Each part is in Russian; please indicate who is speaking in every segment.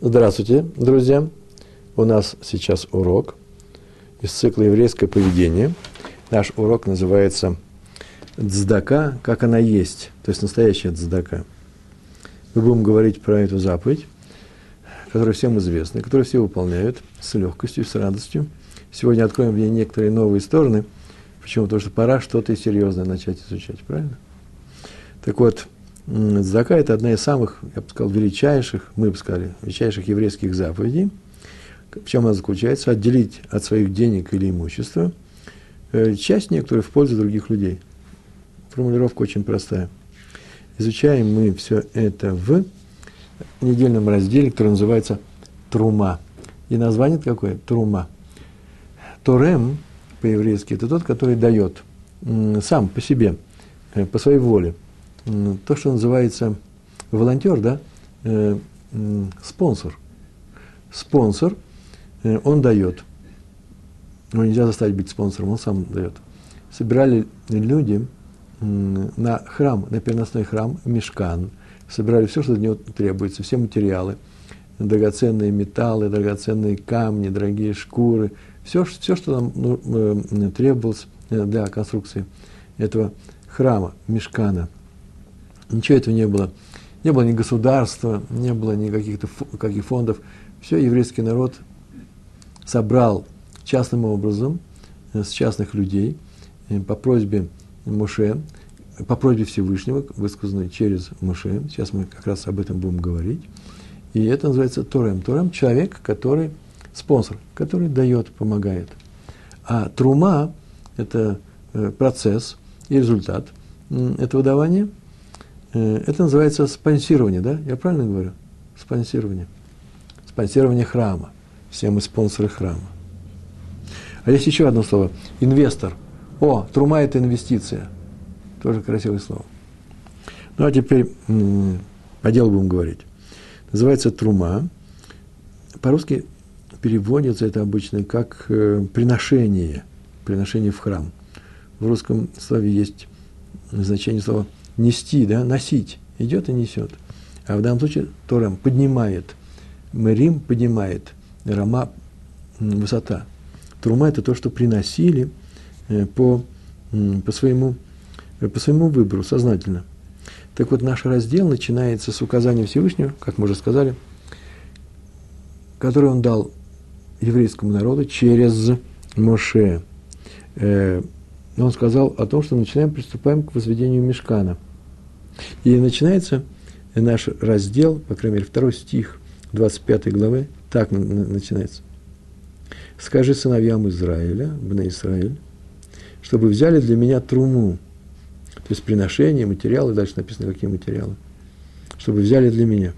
Speaker 1: Здравствуйте, друзья! У нас сейчас урок из цикла «Еврейское поведение». Наш урок называется «Дздака, как она есть», то есть настоящая дздака. Мы будем говорить про эту заповедь, которая всем известна, которую все выполняют с легкостью, с радостью. Сегодня откроем в ней некоторые новые стороны. Почему? Потому что пора что-то серьезное начать изучать, правильно? Так вот, Зака – это одна из самых, я бы сказал, величайших, мы бы сказали, величайших еврейских заповедей. В чем она заключается? Отделить от своих денег или имущества э, часть некоторую в пользу других людей. Формулировка очень простая. Изучаем мы все это в недельном разделе, который называется «Трума». И название какое? «Трума». Торем по-еврейски – это тот, который дает сам по себе, э, по своей воле – то, что называется волонтер, да, э, спонсор. Спонсор, э, он дает. Но нельзя заставить быть спонсором, он сам дает. Собирали люди на храм, на переносной храм, мешкан, собирали все, что для него требуется, все материалы, драгоценные металлы, драгоценные камни, дорогие шкуры, все, все что нам ну, э, требовалось для конструкции этого храма, мешкана – Ничего этого не было. Не было ни государства, не было ни каких-то каких фондов. Все еврейский народ собрал частным образом, э, с частных людей, э, по просьбе Муше, по просьбе Всевышнего, высказанной через Муше. Сейчас мы как раз об этом будем говорить. И это называется Торем. Торем – человек, который спонсор, который дает, помогает. А трума – это э, процесс и результат этого давания – это называется спонсирование, да? Я правильно говорю? Спонсирование. Спонсирование храма. Все мы спонсоры храма. А есть еще одно слово. Инвестор. О, трума – это инвестиция. Тоже красивое слово. Ну, а теперь по делу будем говорить. Называется трума. По-русски переводится это обычно как э, приношение. Приношение в храм. В русском слове есть значение слова нести, да, носить, идет и несет. А в данном случае Торем поднимает, Мерим поднимает, Рама – высота. Трума – это то, что приносили э, по, по, своему, э, по своему выбору, сознательно. Так вот, наш раздел начинается с указания Всевышнего, как мы уже сказали, который он дал еврейскому народу через Моше. Э, он сказал о том, что начинаем, приступаем к возведению мешкана. И начинается наш раздел, по крайней мере, второй стих 25 главы, так начинается. «Скажи сыновьям Израиля, Бна Израиль, чтобы взяли для меня труму». То есть приношение, материалы, дальше написано, какие материалы. Чтобы взяли для меня.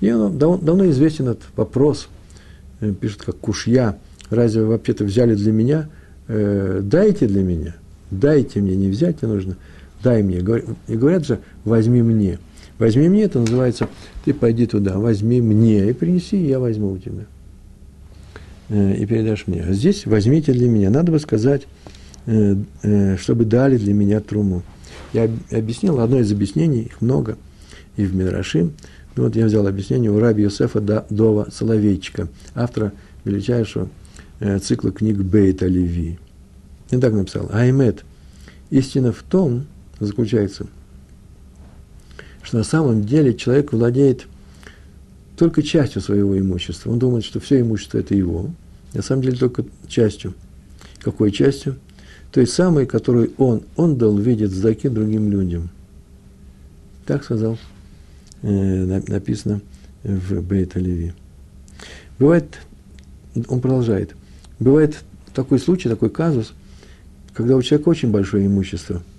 Speaker 1: И он, давно, известен этот вопрос, э, пишет как кушья, разве вообще-то взяли для меня, э, дайте для меня, дайте мне, не взять не нужно – дай мне. И говорят же, возьми мне. Возьми мне, это называется, ты пойди туда, возьми мне и принеси, я возьму у тебя. Э, и передашь мне. А здесь возьмите для меня. Надо бы сказать, э, э, чтобы дали для меня труму. Я объяснил, одно из объяснений, их много, и в Мидрашим. Ну, вот я взял объяснение у раби Йосефа Дова Соловейчика, автора величайшего цикла книг Бейта Леви. И так написал. Аймет. Истина в том, заключается, что на самом деле человек владеет только частью своего имущества. Он думает, что все имущество – это его. На самом деле только частью. Какой частью? Той самой, которую он, он дал видеть сдаки другим людям. Так сказал, э, написано в Бейт Леви. Бывает, он продолжает, бывает такой случай, такой казус, когда у человека очень большое имущество –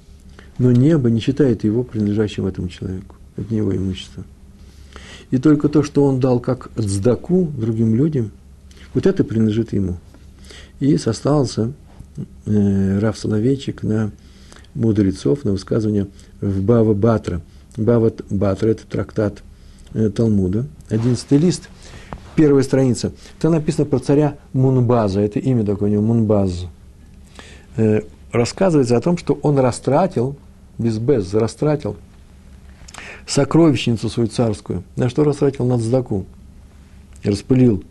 Speaker 1: но небо не считает его принадлежащим этому человеку. Это не его имущество. И только то, что он дал как цдаку другим людям, вот это принадлежит ему. И сослался э, Раф Соловейчик на мудрецов, на высказывание в Бава Батра. Бава Батра – это трактат э, Талмуда, одиннадцатый лист, первая страница. Там написано про царя Мунбаза, это имя такое у него, Мунбаз. Э, рассказывается о том, что он растратил без без, растратил сокровищницу свою царскую. На что растратил? На цдаку. распылил.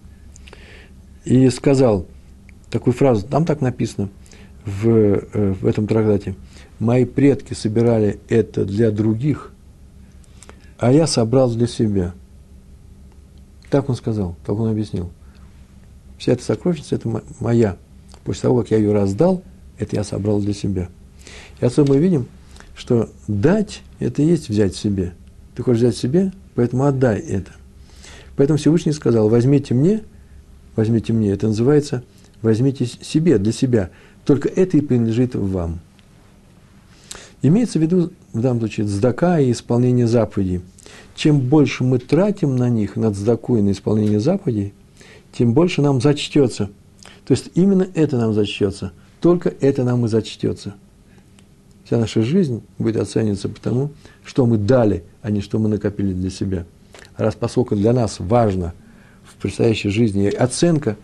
Speaker 1: И сказал такую фразу, там так написано в, э, в этом трактате. Мои предки собирали это для других, а я собрал для себя. Так он сказал, так он объяснил. Вся эта сокровищница – это моя. После того, как я ее раздал, это я собрал для себя. И отсюда мы видим, что дать – это и есть взять себе. Ты хочешь взять себе, поэтому отдай это. Поэтому Всевышний сказал, возьмите мне, возьмите мне, это называется, возьмите себе, для себя. Только это и принадлежит вам. Имеется в виду, в данном случае, цдака и исполнение заповедей. Чем больше мы тратим на них, на цдаку и на исполнение заповедей, тем больше нам зачтется. То есть именно это нам зачтется. Только это нам и зачтется. Вся наша жизнь будет оцениваться потому, что мы дали, а не что мы накопили для себя. Раз поскольку для нас важно в предстоящей жизни оценка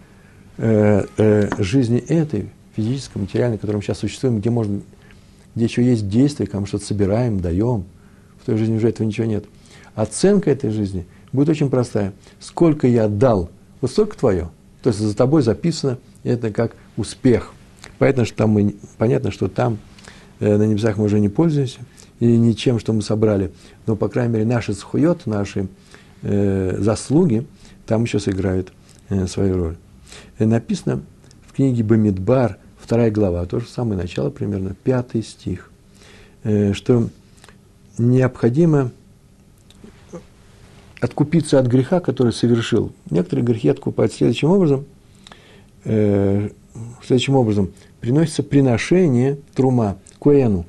Speaker 1: э, э, жизни этой, физической, материальной, в которой мы сейчас существуем, где можно где еще есть действие, когда мы что-то собираем, даем. В той жизни уже этого ничего нет. Оценка этой жизни будет очень простая. Сколько я дал, вот столько твое. То есть за тобой записано, это как успех. Понятно, что там, мы, понятно, что там э, на небесах мы уже не пользуемся, и ничем, что мы собрали. Но, по крайней мере, наши схует, наши э, заслуги там еще сыграют э, свою роль. И написано в книге Бамидбар – вторая глава, то же самое начало, примерно пятый стих, э, что необходимо откупиться от греха, который совершил. Некоторые грехи откупают следующим образом. Э, следующим образом приносится приношение трума коэну.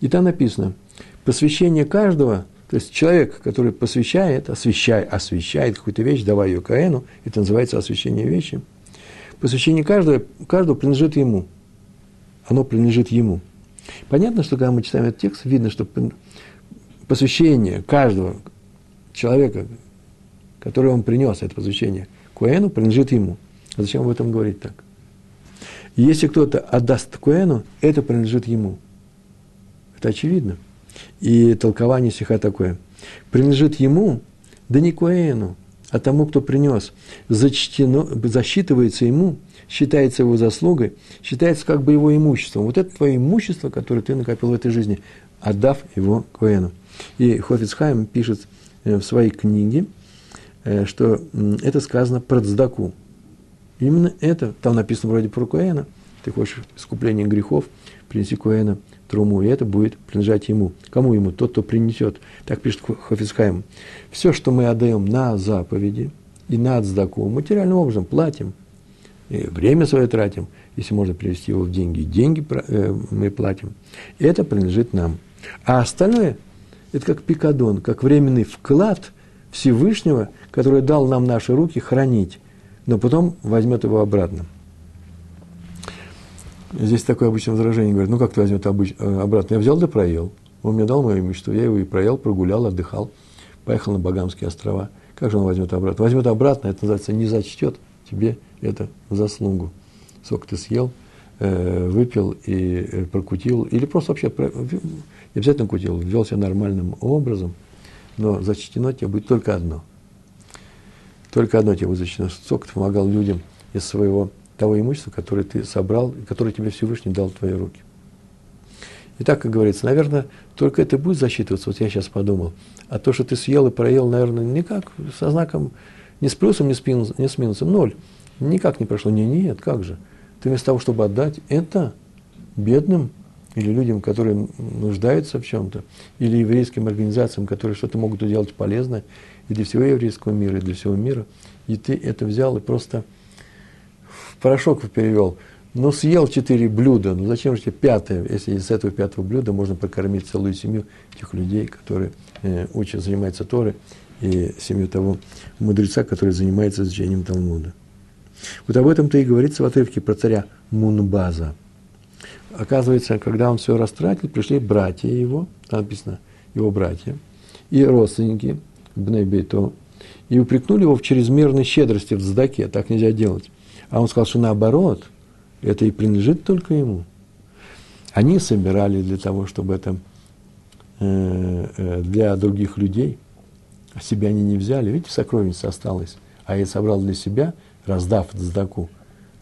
Speaker 1: И там написано, посвящение каждого, то есть человек, который посвящает, освящает, освящает какую-то вещь, давая ее коэну, это называется освящение вещи – посвящение каждого, каждого принадлежит ему. Оно принадлежит ему. Понятно, что когда мы читаем этот текст, видно, что посвящение каждого человека, который он принес, это посвящение Куэну, принадлежит ему. А зачем об этом говорить так? Если кто-то отдаст Куэну, это принадлежит ему. Это очевидно. И толкование стиха такое. Принадлежит ему, да не Куэну, а тому, кто принес, зачтено, засчитывается ему, считается его заслугой, считается как бы его имуществом. Вот это твое имущество, которое ты накопил в этой жизни, отдав его Коэну. И Хофицхайм пишет в своей книге, э, что это сказано про цдаку. Именно это, там написано вроде про Коэна, ты хочешь искупление грехов, принеси Коэна – труму, и это будет принадлежать ему. Кому ему? Тот, кто принесет. Так пишет Хофисхайм. Все, что мы отдаем на заповеди и на отздаку, материальным образом платим, и время свое тратим, если можно привести его в деньги, деньги э, мы платим. Это принадлежит нам. А остальное – это как пикадон, как временный вклад Всевышнего, который дал нам наши руки хранить, но потом возьмет его обратно. Здесь такое обычное возражение, говорят, ну как ты возьмет обыч... Э, обратно? Я взял да проел. Он мне дал мое имущество, я его и проел, прогулял, отдыхал, поехал на Багамские острова. Как же он возьмет обратно? Возьмет обратно, это называется, не зачтет тебе это заслугу. Сколько ты съел, э, выпил и э, прокутил, или просто вообще, не обязательно кутил, вел себя нормальным образом, но зачтено тебе будет только одно. Только одно тебе будет зачтено. Сколько ты помогал людям из своего того имущества, которое ты собрал, которое тебе Всевышний дал в твои руки. И так, как говорится, наверное, только это будет засчитываться, вот я сейчас подумал. А то, что ты съел и проел, наверное, никак, со знаком, ни с плюсом, ни с, минус, ни с минусом, ноль. Никак не прошло. Не, нет, как же. Ты вместо того, чтобы отдать это бедным или людям, которые нуждаются в чем-то, или еврейским организациям, которые что-то могут делать полезное и для всего еврейского мира, и для всего мира, и ты это взял и просто порошок перевел, ну, съел четыре блюда, ну, зачем же тебе пятое, если из этого пятого блюда можно покормить целую семью тех людей, которые э, учат, занимаются Торой, и семью того мудреца, который занимается изучением Талмуда. Вот об этом-то и говорится в отрывке про царя Мунбаза. Оказывается, когда он все растратил, пришли братья его, там написано его братья, и родственники, Бнейбейто, и упрекнули его в чрезмерной щедрости в здаке, так нельзя делать. А он сказал, что наоборот, это и принадлежит только ему. Они собирали для того, чтобы это э, э, для других людей, а себя они не взяли. Видите, сокровищница осталась. А я собрал для себя, раздав дздаку.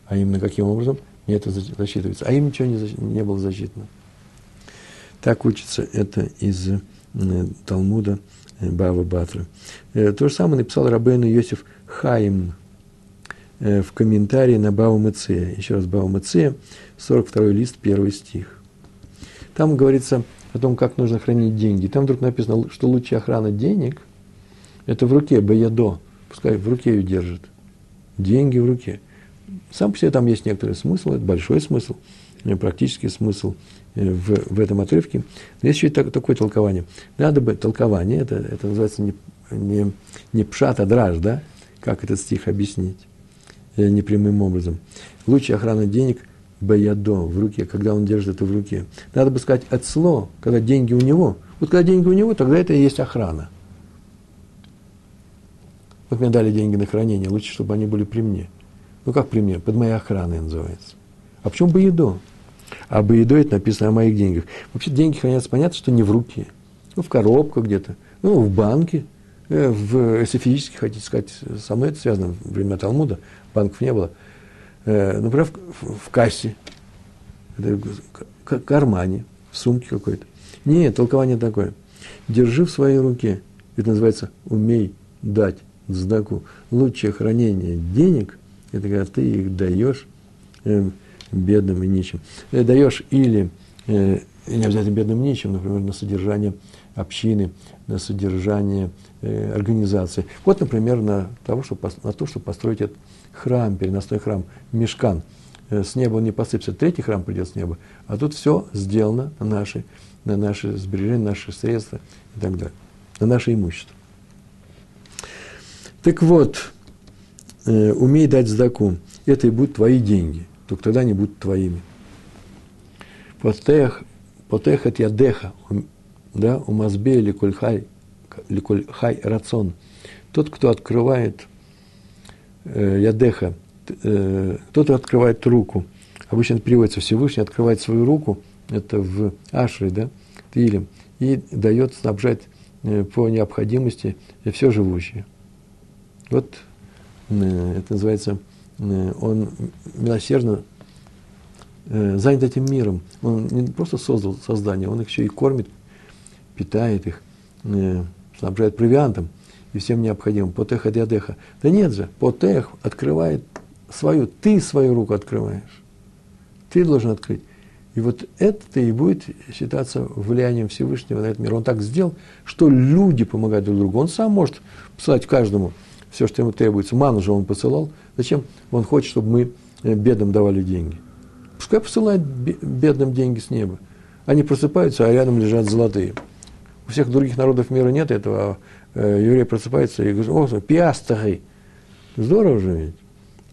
Speaker 1: А именно каким образом? Мне это засчитывается. А им ничего не, не было засчитано. Так учится это из э, Талмуда э, Бава Батра. Э, то же самое написал Рабейну Йосиф Хаим в комментарии на Бава Меция. Еще раз Бава Меция, 42 лист, первый стих. Там говорится о том, как нужно хранить деньги. Там вдруг написано, что лучшая охрана денег – это в руке, баядо, пускай в руке ее держит. Деньги в руке. Сам по себе там есть некоторый смысл, это большой смысл, э, практический смысл э, в, в этом отрывке. Но есть еще так, такое толкование. Надо бы, толкование, это, это называется не, не, не пшат, а драж, да? Как этот стих объяснить? Э, непрямым образом. Лучшая охрана денег баядо в руке, когда он держит это в руке. Надо бы сказать отсло, когда деньги у него. Вот когда деньги у него, тогда это и есть охрана. Вот мне дали деньги на хранение, лучше, чтобы они были при мне. Ну, как при мне? Под моей охраной называется. А почему баядо? А баядо это написано о моих деньгах. Вообще деньги хранятся, понятно, что не в руке. Ну, в коробках где-то, ну, в банке, э, в, если физически хотите сказать, со мной это связано, в время Талмуда, банков не было – э, например, в, в кассе, в кармане, в сумке какой-то. Нет, толкование такое. Держи в своей руке. Это называется «умей дать сдаку». Лучшее хранение денег – это когда ты их даешь э, бедным и нищим. Э, даешь или, э, не обязательно бедным и нищим, например, на содержание общины, на содержание э, организации. Вот, например, на, того, чтобы, на то, чтобы построить этот храм, переносной храм, мешкан. Э, с неба он не посыпется, третий храм придет с неба. А тут все сделано на наши, на наши сбережения, наши средства и так далее, на наше имущество. Так вот, э, умей дать сдаку. Это и будут твои деньги, только тогда они будут твоими. Потех, потех от ядеха, да, у мазбе или коль хай, или коль хай рацион. Тот, кто открывает Э, ядеха, э, кто-то открывает руку, обычно это переводится Всевышний, открывает свою руку, это в Ашре, да, Тилем, и дает снабжать э, по необходимости все живущее. Вот это называется, он милосердно занят этим миром. Он не просто создал создание, он их еще и кормит, питает их, снабжает провиантом – и всем необходимым. Потех от. Да нет же, потех открывает свою, ты свою руку открываешь. Ты должен открыть. И вот это и будет считаться влиянием Всевышнего на этот мир. Он так сделал, что люди помогают друг другу. Он сам может посылать каждому все, что ему требуется. Ману же он посылал. Зачем? Он хочет, чтобы мы э, бедным давали деньги. Пускай посылает бедным деньги с неба. Они просыпаются, а рядом лежат золотые. У всех других народов мира нет этого, а э, еврей просыпается и говорит, о, пиастры. Здорово же ведь.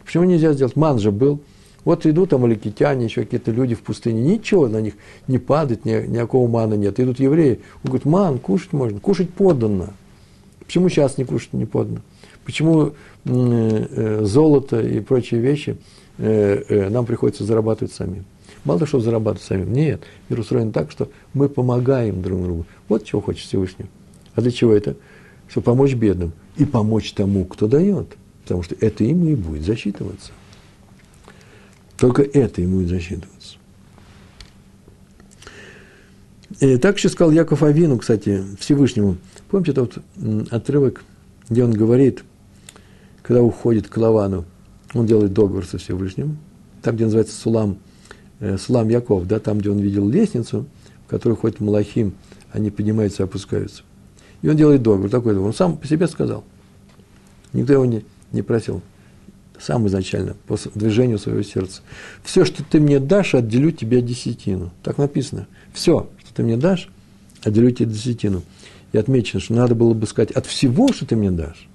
Speaker 1: Почему нельзя сделать? Ман же был. Вот идут там аликитяне, еще какие-то люди в пустыне, ничего на них не падает, ни, никакого мана нет. Идут евреи, он говорит, ман, кушать можно, кушать подано. Почему сейчас не кушать не подано? Почему э, золото и прочие вещи э, э, нам приходится зарабатывать самим? Мало того, что зарабатывать самим, нет. Мир устроен так, что мы помогаем друг другу. Вот чего хочет Всевышний. А для чего это? чтобы помочь бедным и помочь тому, кто дает. Потому что это ему и будет засчитываться. Только это ему будет засчитываться. И так еще сказал Яков Авину, кстати, Всевышнему. Помните тот отрывок, где он говорит, когда уходит к Лавану, он делает договор со Всевышним, там, где называется Сулам, э, Сулам Яков, да, там, где он видел лестницу, в которую ходит Малахим, они поднимаются и опускаются. И он делает договор, такой. Он сам по себе сказал. Никто его не, не просил. Сам изначально, по движению своего сердца. Все, что ты мне дашь, отделю тебе десятину. Так написано. Все, что ты мне дашь, отделю тебе десятину. И отмечено, что надо было бы сказать, от всего, что ты мне дашь,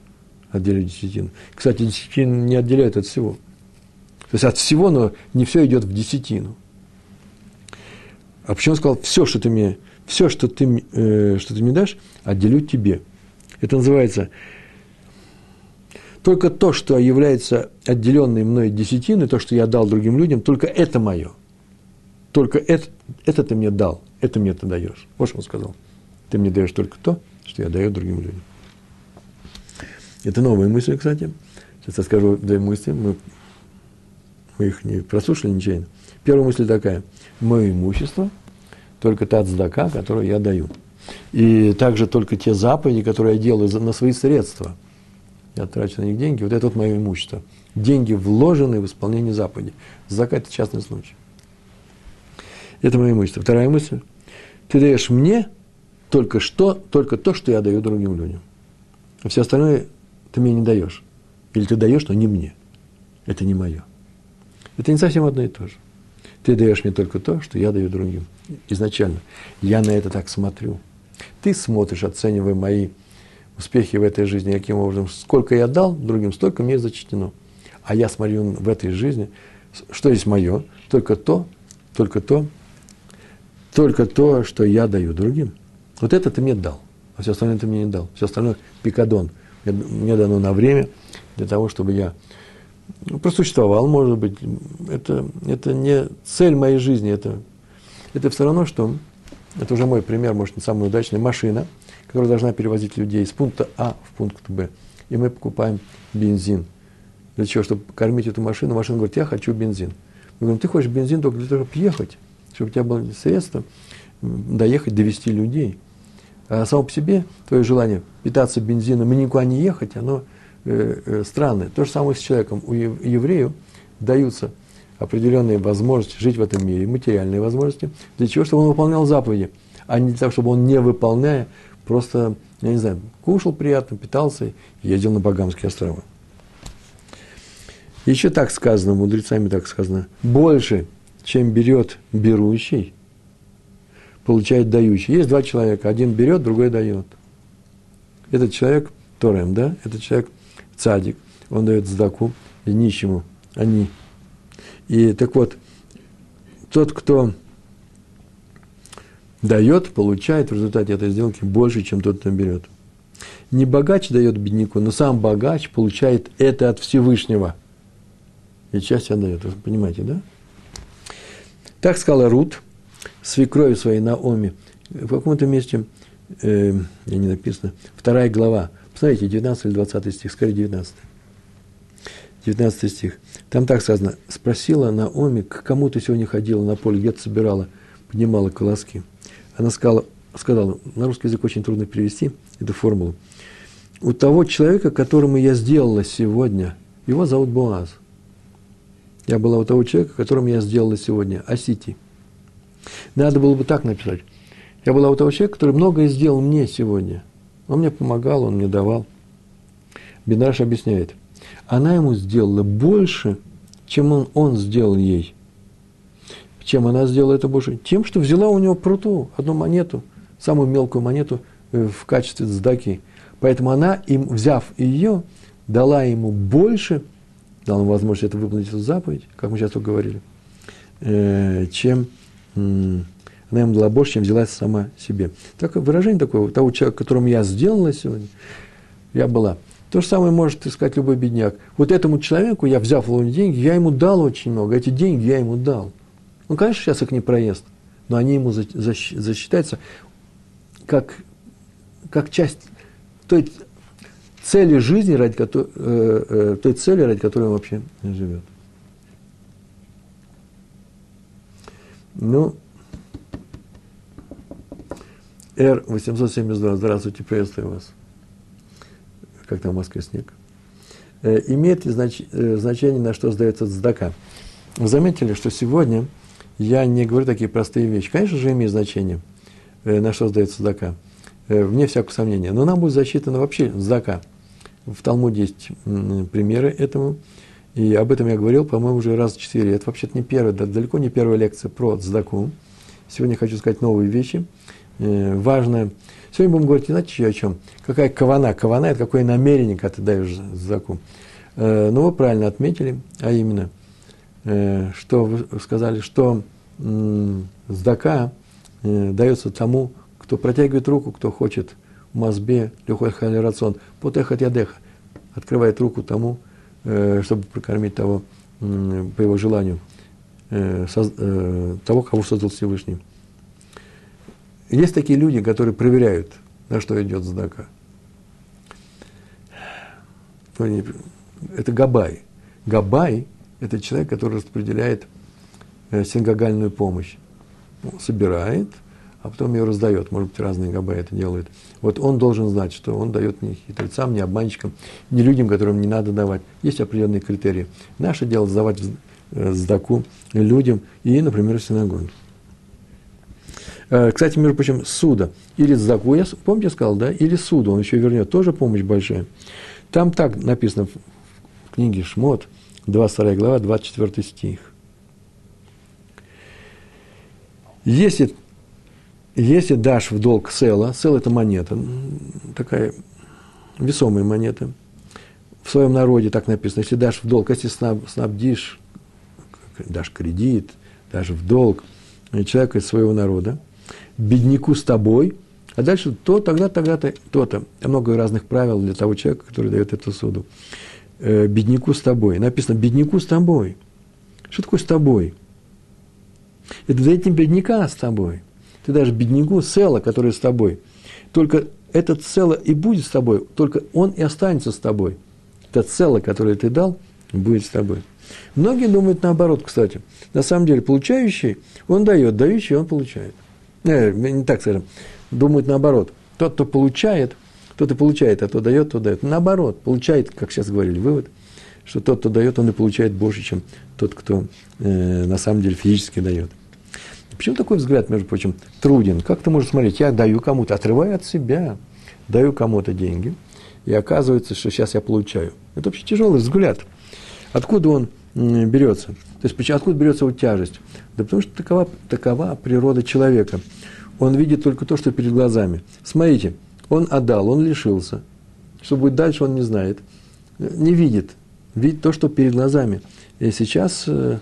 Speaker 1: отделю десятину. Кстати, десятину не отделяют от всего. То есть от всего, но не все идет в десятину. А почему он сказал, все, что ты мне все, что ты, э, что ты мне дашь, отделю тебе. Это называется только то, что является отделенной мной десятиной, то, что я дал другим людям, только это мое. Только это, это ты мне дал, это мне ты даешь. Вот что он сказал. Ты мне даешь только то, что я даю другим людям. Это новые мысли, кстати. Сейчас я скажу две мысли. Мы, мы их не прослушали нечаянно. Первая мысль такая. Мое имущество – только та цдака, которую я даю. И также только те заповеди, которые я делаю на свои средства. Я трачу на них деньги. Вот это вот мое имущество. Деньги вложены в исполнение заповедей. Зака – это частный случай. Это мое имущество. Вторая мысль. Ты даешь мне только что, только то, что я даю другим людям. Все остальное ты мне не даешь. Или ты даешь, но не мне. Это не мое. Это не совсем одно и то же. Ты даешь мне только то, что я даю другим. Изначально. Я на это так смотрю. Ты смотришь, оценивая мои успехи в этой жизни, каким образом, сколько я дал другим, столько мне зачтено. А я смотрю в этой жизни, что есть мое, только то, только то, только то, что я даю другим. Вот это ты мне дал, а все остальное ты мне не дал. Все остальное пикадон. Мне дано на время для того, чтобы я ну, просуществовал, может быть. Это, это не цель моей жизни, это, это все равно, что, это уже мой пример, может, не самый удачный, машина, которая должна перевозить людей из пункта А в пункт Б. И мы покупаем бензин. Для чего? Чтобы кормить эту машину. Машина говорит, я хочу бензин. Мы говорим, ты хочешь бензин только для того, чтобы ехать чтобы у тебя было средство доехать, довести людей. А само по себе твое желание питаться бензином и никуда не ехать, оно э, э, странное. То же самое с человеком. У евреев даются определенные возможности жить в этом мире, материальные возможности, для чего? Чтобы он выполнял заповеди, а не для того, чтобы он, не выполняя, просто, я не знаю, кушал приятно, питался ездил на Багамские острова. Еще так сказано, мудрецами так сказано, больше чем берет берущий, получает дающий. Есть два человека, один берет, другой дает. Этот человек Торем, да, этот человек цадик, он дает сдаку и нищему, они. И так вот, тот, кто дает, получает в результате этой сделки больше, чем тот, кто берет. Не богач дает бедняку, но сам богач получает это от Всевышнего. И часть отдает. Вы понимаете, да? Так сказала Рут, свекрови своей Наоми. В каком-то месте, э, не написано, вторая глава. Посмотрите, 19 или 20 стих, скорее 19. 19 стих. Там так сказано, спросила Наоми, к кому ты сегодня ходила на поле, где ты собирала, поднимала колоски. Она сказала, сказала, на русский язык очень трудно перевести эту формулу. У того человека, которому я сделала сегодня, его зовут Боаз. Я была у того человека, которому я сделала сегодня, Асити. Надо было бы так написать. Я была у того человека, который многое сделал мне сегодня. Он мне помогал, он мне давал. Бедраш объясняет. Она ему сделала больше, чем он, он сделал ей. Чем она сделала это больше? Тем, что взяла у него пруту, одну монету, самую мелкую монету э, в качестве сдаки. Поэтому она, им, взяв ее, дала ему больше, дал ему возможность это выполнить эту заповедь, как мы сейчас только говорили, э, чем она ему дала больше, чем взяла сама себе. Так, выражение такое, того человека, которому я сделала сегодня, я была. То же самое может искать любой бедняк. Вот этому человеку я, взяв его деньги, я ему дал очень много. Эти деньги я ему дал. Он, конечно, сейчас их не проест, но они ему засчитаются как, как часть той цели жизни, ради э, э, той цели, ради которой он вообще живет. Ну, Р-872, здравствуйте, приветствую вас. Как там в Москве снег? Э, имеет ли знач, э, значение, на что сдается цдака? Вы заметили, что сегодня я не говорю такие простые вещи. Конечно же, имеет значение, э, на что сдается цдака. Э, вне всякого сомнения. Но нам будет засчитано вообще цдака – в Талмуде есть примеры этому. И об этом я говорил, по-моему, уже раз четыре. Это вообще-то не первая, далеко не первая лекция про цдаку. Сегодня хочу сказать новые вещи. Э, важно. Сегодня будем говорить, иначе о чем? Какая кавана? Кавана – это какое намерение, когда ты даешь цдаку. Э, но вы правильно отметили, а именно, э, что вы сказали, что цдака дается тому, кто протягивает руку, кто хочет – мазбе лихой халерацион, потехат ядеха, открывает руку тому, э, чтобы прокормить того, по его желанию, э, э, того, кого создал Всевышний. Есть такие люди, которые проверяют, на что идет здака. это Габай. Габай – это человек, который распределяет э, синагогальную помощь. Ну, собирает, а потом ее раздает. Может быть, разные габаи это делают. Вот он должен знать, что он дает не хитрецам, не обманщикам, не людям, которым не надо давать. Есть определенные критерии. Наше дело сдавать сдаку людям и, например, в синагоге. Э, кстати, между прочим, суда. Или сдаку, я, помните, я сказал, да? Или суду, он еще вернет. Тоже помощь большая. Там так написано в книге Шмот, 22 глава, 24 стих. Если, если дашь в долг села, сел – это монета, такая весомая монета, в своем народе так написано, если дашь в долг, если снаб, снабдишь, дашь кредит, даже в долг человека из своего народа, бедняку с тобой, а дальше то, тогда, тогда-то, то-то. Много разных правил для того человека, который дает эту суду. Э, бедняку с тобой. Написано, бедняку с тобой. Что такое с тобой? Это дает не бедняка с тобой. Ты даже бедняку села, который с тобой. Только этот цело и будет с тобой, только он и останется с тобой. Это цело, которое ты дал, будет с тобой. Многие думают наоборот, кстати. На самом деле, получающий, он дает, дающий, он получает. Не, не так скажем. Думают наоборот. Тот, кто получает, тот и получает, а кто дает, то дает. Наоборот, получает, как сейчас говорили, вывод, что тот, кто дает, он и получает больше, чем тот, кто э, на самом деле физически дает. Почему такой взгляд, между прочим, труден? Как ты можешь смотреть? Я даю кому-то, отрываю от себя, даю кому-то деньги, и оказывается, что сейчас я получаю. Это вообще тяжелый взгляд. Откуда он берется? То есть, откуда берется вот тяжесть? Да потому что такова, такова природа человека. Он видит только то, что перед глазами. Смотрите, он отдал, он лишился. Что будет дальше, он не знает. Не видит. Видит то, что перед глазами. И сейчас э,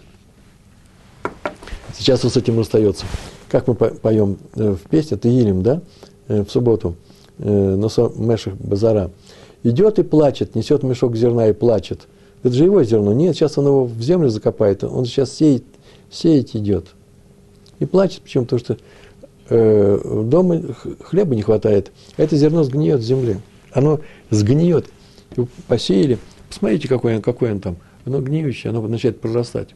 Speaker 1: Сейчас он с этим расстается. Как мы поем э, в песне, это Илим, да, э, в субботу, э, Носа Мешах Базара. Идет и плачет, несет мешок зерна и плачет. Это же его зерно. Нет, сейчас он его в землю закопает, он сейчас сеет, сеять идет. И плачет, почему? Потому что э, дома хлеба не хватает, а это зерно сгниет в земле. Оно сгниет. Посеяли, посмотрите, какое, какое он там. Оно гниющее, оно начинает прорастать.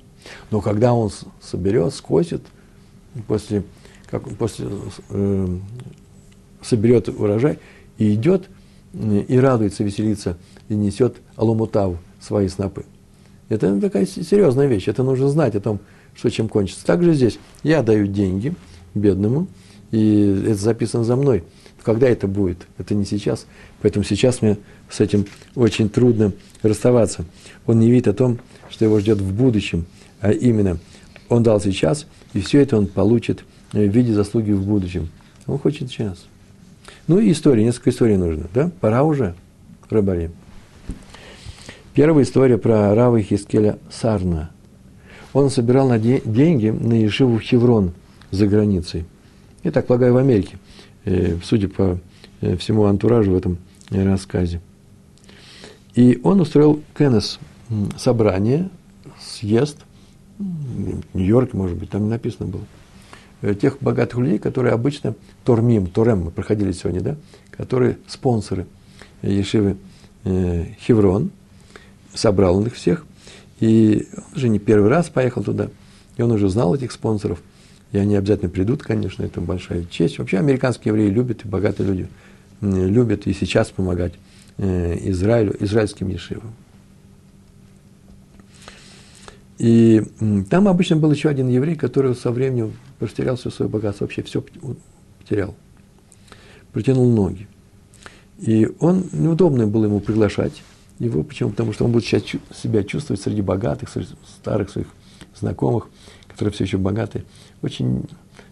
Speaker 1: Но когда он соберет, скосит, после, как, после э, соберет урожай, и идет, и радуется, веселится, и несет алумутаву, свои снопы. Это такая серьезная вещь, это нужно знать о том, что чем кончится. Также здесь я даю деньги бедному, и это записано за мной. Когда это будет? Это не сейчас. Поэтому сейчас мне с этим очень трудно расставаться. Он не видит о том, что его ждет в будущем а именно он дал сейчас, и все это он получит в виде заслуги в будущем. Он хочет сейчас. Ну и история, несколько историй нужно, да? Пора уже, рыбари. Первая история про Рава Хискеля Сарна. Он собирал на де- деньги на Ешиву в Хеврон за границей. Я так полагаю, в Америке, э, судя по э, всему антуражу в этом рассказе. И он устроил кеннес, собрание, съезд – Нью-Йорке, может быть, там написано было, э, тех богатых людей, которые обычно Тормим, Торем, мы проходили сегодня, да, которые спонсоры Ешивы э, Хеврон, собрал он их всех, и он уже не первый раз поехал туда, и он уже знал этих спонсоров, и они обязательно придут, конечно, это большая честь. Вообще американские евреи любят, и богатые люди любят и сейчас помогать э, Израилю, израильским ешивам. И там обычно был еще один еврей, который со временем потерял все свое богатство, вообще все потерял. Протянул ноги. И он, неудобно было ему приглашать его. Почему? Потому что он будет себя чувствовать среди богатых, среди старых своих знакомых, которые все еще богатые, очень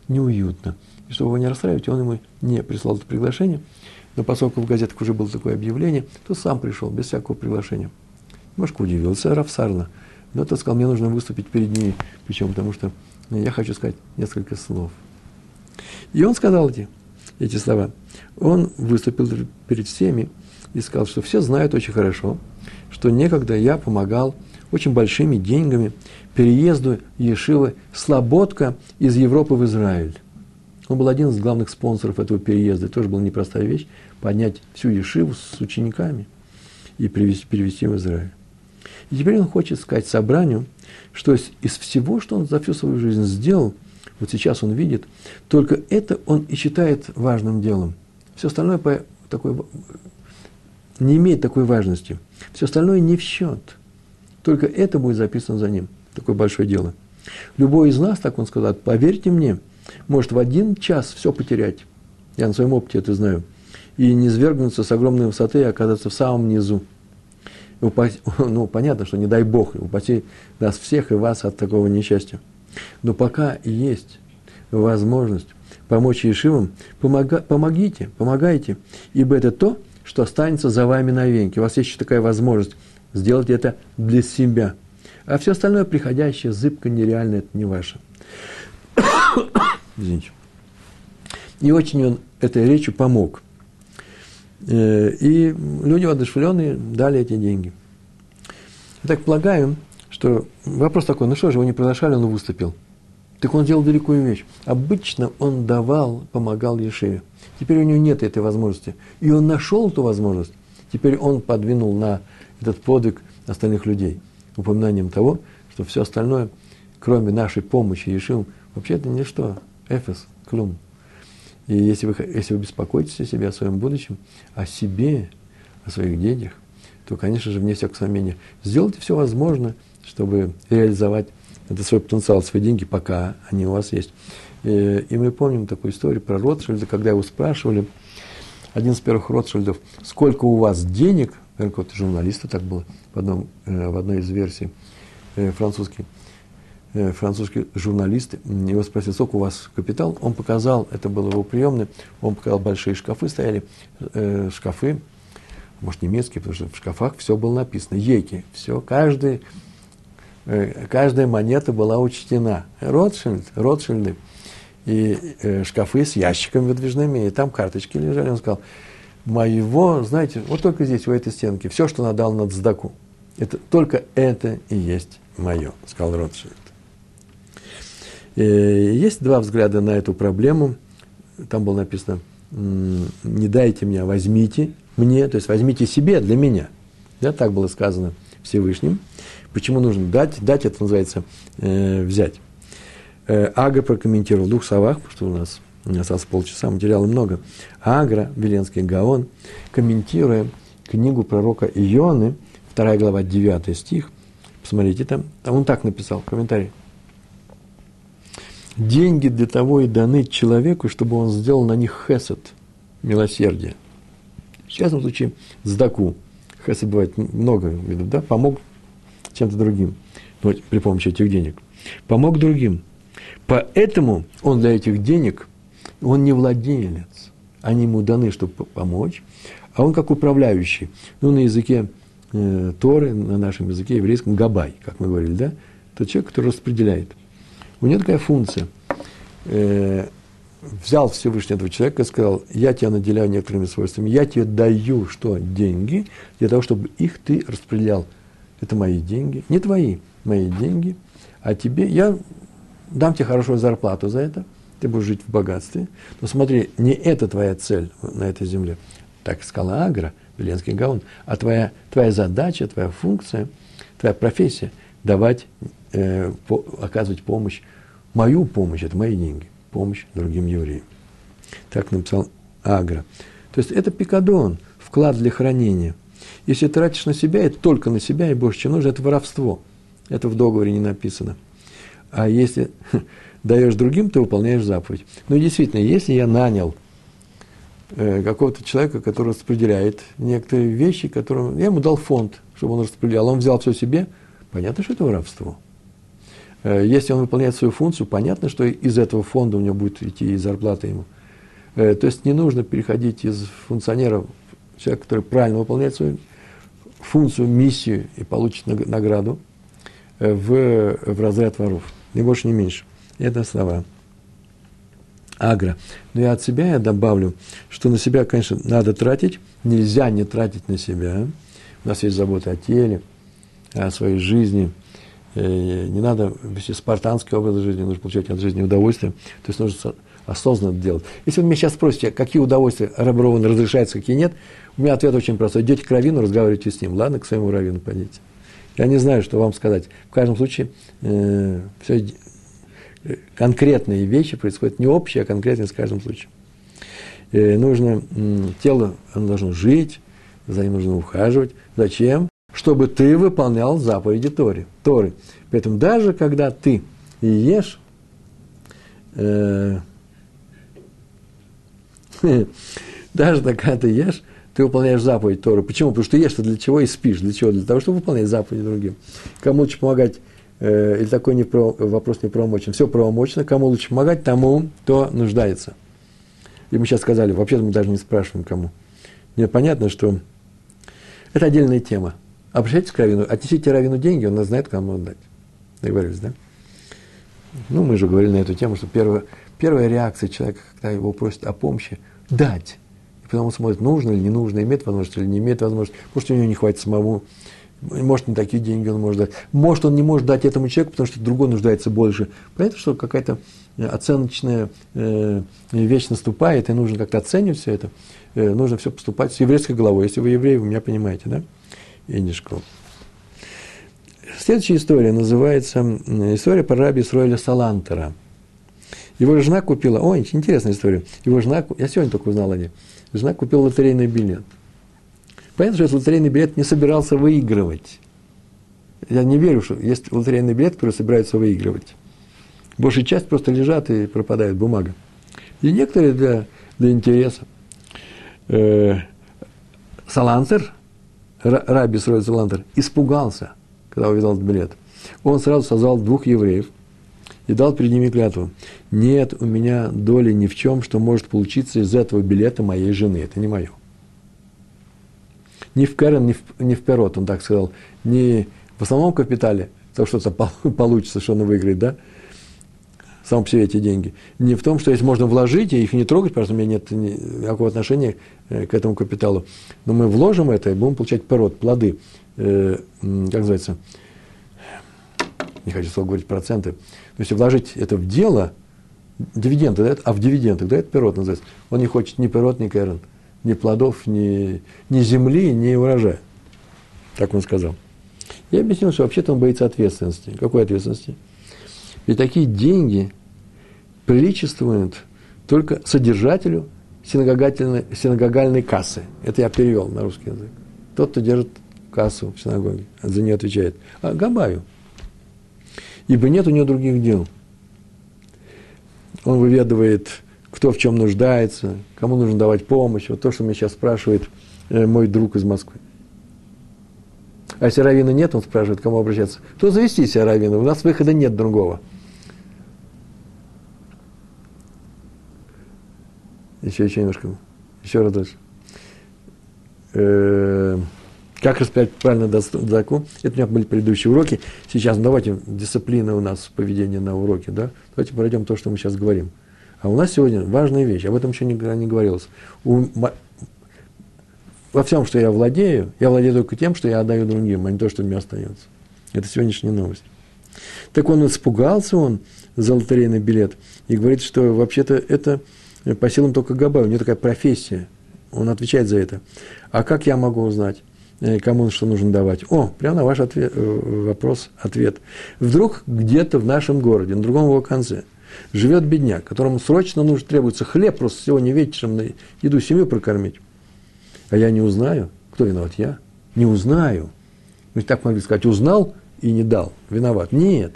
Speaker 1: неуютно. И чтобы его не расстраивать, он ему не прислал это приглашение. Но поскольку в газетах уже было такое объявление, то сам пришел, без всякого приглашения. Немножко удивился Рафсарна – но тот сказал, мне нужно выступить перед ней, причем потому что я хочу сказать несколько слов. И он сказал эти, эти слова. Он выступил перед всеми и сказал, что все знают очень хорошо, что некогда я помогал очень большими деньгами переезду Ешивы Слободка из Европы в Израиль. Он был один из главных спонсоров этого переезда. Это тоже была непростая вещь – поднять всю Ешиву с учениками. и привести, перевести в Израиль. И теперь он хочет сказать собранию, что из всего, что он за всю свою жизнь сделал, вот сейчас он видит, только это он и считает важным делом. Все остальное по такой, не имеет такой важности. Все остальное не в счет. Только это будет записано за ним. Такое большое дело. Любой из нас, так он сказал, поверьте мне, может в один час все потерять. Я на своем опыте это знаю. И не свергнуться с огромной высоты и оказаться в самом низу. Упаси, ну, понятно, что не дай Бог, упаси нас всех и вас от такого несчастья. Но пока есть возможность помочь Ешивам, помога, помогите, помогайте, ибо это то, что останется за вами навеки. У вас есть еще такая возможность сделать это для себя. А все остальное приходящее, зыбко, нереально, это не ваше. Извините. И очень он этой речью помог. Э, и люди воодушевленные дали эти деньги. Я так полагаю, что вопрос такой, ну что же, его не приглашали, он выступил. Так он сделал великую вещь. Обычно он давал, помогал Ешеве. Теперь у него нет этой возможности. И он нашел эту возможность. Теперь он подвинул на этот подвиг остальных людей. Упоминанием того, что все остальное, кроме нашей помощи Ешиву, вообще это ничто. Эфес, клум. И если вы, если вы беспокоитесь о себе, о своем будущем, о себе, о своих детях, то, конечно же, вне всякого сомнения, сделайте все возможное, чтобы реализовать это свой потенциал, свои деньги, пока они у вас есть. И, и мы помним такую историю про Ротшильда, когда его спрашивали, один из первых Ротшильдов, сколько у вас денег, наверное, какого-то журналиста так было в, одном, э, в одной из версий, э, французский, э, французский журналист, его спросил, сколько у вас капитал, он показал, это было его приемный, он показал, большие шкафы стояли, шкафы, может, немецкие, потому что в шкафах все было написано, еки, все, каждый Э, каждая монета была учтена. Ротшильд, Ротшильды и э, шкафы с ящиками выдвижными, и там карточки лежали. Он сказал, моего, знаете, вот только здесь, у этой стенки, все, что надал на цдаку, это, только это и есть мое, сказал Ротшильд. Э, есть два взгляда на эту проблему. Там было написано, не дайте мне, а возьмите мне, то есть возьмите себе для меня. Да, так было сказано Всевышним. Почему нужно дать? Дать это называется э, взять. Э, Агра прокомментировал в двух словах, потому что у нас осталось полчаса, материала много. Агра, Веленский Гаон, комментируя книгу пророка Ионы, 2 глава, 9 стих, посмотрите там, он так написал, комментарий. Деньги для того и даны человеку, чтобы он сделал на них хесед, милосердие. В частном случае, сдаку. Хесед бывает много видов, да, помог чем-то другим, ну, при помощи этих денег. Помог другим. Поэтому он для этих денег, он не владелец. Они ему даны, чтобы помочь, а он как управляющий. Ну, на языке э, Торы, на нашем языке еврейском, габай, как мы говорили, да? Это человек, который распределяет. У него такая функция. Э, взял Всевышний этого человека и сказал, я тебя наделяю некоторыми свойствами, я тебе даю что? Деньги, для того, чтобы их ты распределял. Это мои деньги, не твои, мои деньги, а тебе, я дам тебе хорошую зарплату за это, ты будешь жить в богатстве. Но смотри, не это твоя цель на этой земле, так сказала Агра, Веленский Гаон, а твоя, твоя задача, твоя функция, твоя профессия – давать, э, по, оказывать помощь, мою помощь, это мои деньги, помощь другим евреям. Так написал Агра. То есть это пикадон, вклад для хранения – если тратишь на себя, это только на себя и больше, чем нужно, это воровство. Это в договоре не написано. А если даешь другим, ты выполняешь заповедь. Ну, действительно, если я нанял э, какого-то человека, который распределяет некоторые вещи, которые... Я ему дал фонд, чтобы он распределял, он взял все себе, понятно, что это воровство. Э, если он выполняет свою функцию, понятно, что из этого фонда у него будет идти и зарплата ему. Э, то есть не нужно переходить из функционера, человека, который правильно выполняет свою функцию, миссию и получит награду э, в, в разряд воров. Ни больше, ни меньше. Это слова. Агра. Но я от себя я добавлю, что на себя, конечно, надо тратить. Нельзя не тратить на себя. У нас есть забота о теле, о своей жизни. Э, не надо вести спартанский образ жизни, нужно получать от жизни удовольствие. То есть нужно осознанно делать. Если вы меня сейчас спросите, какие удовольствия Раброван разрешаются, какие нет, у меня ответ очень простой. Идете к раввину, разговаривайте с ним. Ладно, к своему раввину пойдите. Я не знаю, что вам сказать. В каждом случае э, все конкретные вещи происходят не общие, а конкретные в каждом случае. Э, нужно, э, тело, оно должно жить, за ним нужно ухаживать. Зачем? Чтобы ты выполнял заповеди Торы. Торы. Поэтому даже когда ты ешь, э, даже когда ты ешь, ты выполняешь заповедь Торы. Почему? Потому что ты ешь для чего и спишь. Для чего? Для того, чтобы выполнять заповеди другим. Кому лучше помогать, э, или такой не про, вопрос неправомочен. Все правомочно. Кому лучше помогать? Тому, кто нуждается. И мы сейчас сказали, вообще-то мы даже не спрашиваем, кому. Нет, понятно, что это отдельная тема. Обращайтесь к Равину, отнесите Равину деньги, он знает, кому отдать. Договорились, да? Ну, мы же говорили на эту тему, что первая, первая реакция человека, когда его просят о помощи, дать. И потом он смотрит, нужно или не нужно, имеет возможность или не имеет возможности. Может, у него не хватит самому, может, не такие деньги он может дать. Может, он не может дать этому человеку, потому что другой нуждается больше. Понятно, что какая-то оценочная э, вещь наступает, и нужно как-то оценивать все это. Э, нужно все поступать с еврейской головой. Если вы еврей, вы меня понимаете, да? Инишков. Следующая история называется история про раби Исроэля Салантера. Его жена купила, ой, интересная история, его жена, я сегодня только узнал о ней, жена купила лотерейный билет. Понятно, что этот лотерейный билет не собирался выигрывать. Я не верю, что есть лотерейный билет, который собирается выигрывать. Большая часть просто лежат и пропадает бумага. И некоторые для, для интереса. Э, Салантер, Раби Срой Салантер, испугался – когда увидел этот билет. Он сразу созвал двух евреев и дал перед ними клятву. Нет у меня доли ни в чем, что может получиться из этого билета моей жены. Это не мое. Ни в Кэрон, ни в, ни в Перот, он так сказал. Ни в основном капитале, то что-то получится, что он выиграет, да, сам по себе эти деньги. Не в том, что если можно вложить, и их не трогать, потому что у меня нет никакого отношения э, к этому капиталу. Но мы вложим это и будем получать пород, плоды э, как называется, не хочу слово говорить проценты, то есть вложить это в дело, дивиденды дает, а в дивиденды дает пирот называется. Он не хочет ни пирот, ни кэрон, ни плодов, ни, ни земли, ни урожая. Так он сказал. Я объяснил, что вообще-то он боится ответственности. Какой ответственности? Ведь такие деньги приличествуют только содержателю синагогальной, синагогальной кассы. Это я перевел на русский язык. Тот, кто держит кассу в синагоге, за нее отвечает, а Габаю. Ибо нет у него других дел. Он выведывает, кто в чем нуждается, кому нужно давать помощь. Вот то, что меня сейчас спрашивает э, мой друг из Москвы. А если равина нет, он спрашивает, кому обращаться. То завести себя равина, у нас выхода нет другого. Еще, еще немножко. Еще раз дальше. Э, как распять правильно даку? Это у меня были предыдущие уроки. Сейчас ну, давайте дисциплина у нас поведение на уроке, да? Давайте пройдем то, что мы сейчас говорим. А у нас сегодня важная вещь, об этом еще не, не говорилось. У, во всем, что я владею, я владею только тем, что я отдаю другим, а не то, что мне остается. Это сегодняшняя новость. Так он испугался, он за лотерейный билет, и говорит, что вообще-то это по силам только Габай, у него такая профессия, он отвечает за это. А как я могу узнать? Э, кому что нужно давать. О, прямо на ваш ответ, э, вопрос ответ. Вдруг где-то в нашем городе, на другом его конце, живет бедняк, которому срочно нужно, требуется хлеб просто сегодня вечером на еду семью прокормить. А я не узнаю, кто виноват, я не узнаю. Мы так могли сказать, узнал и не дал, виноват. Нет,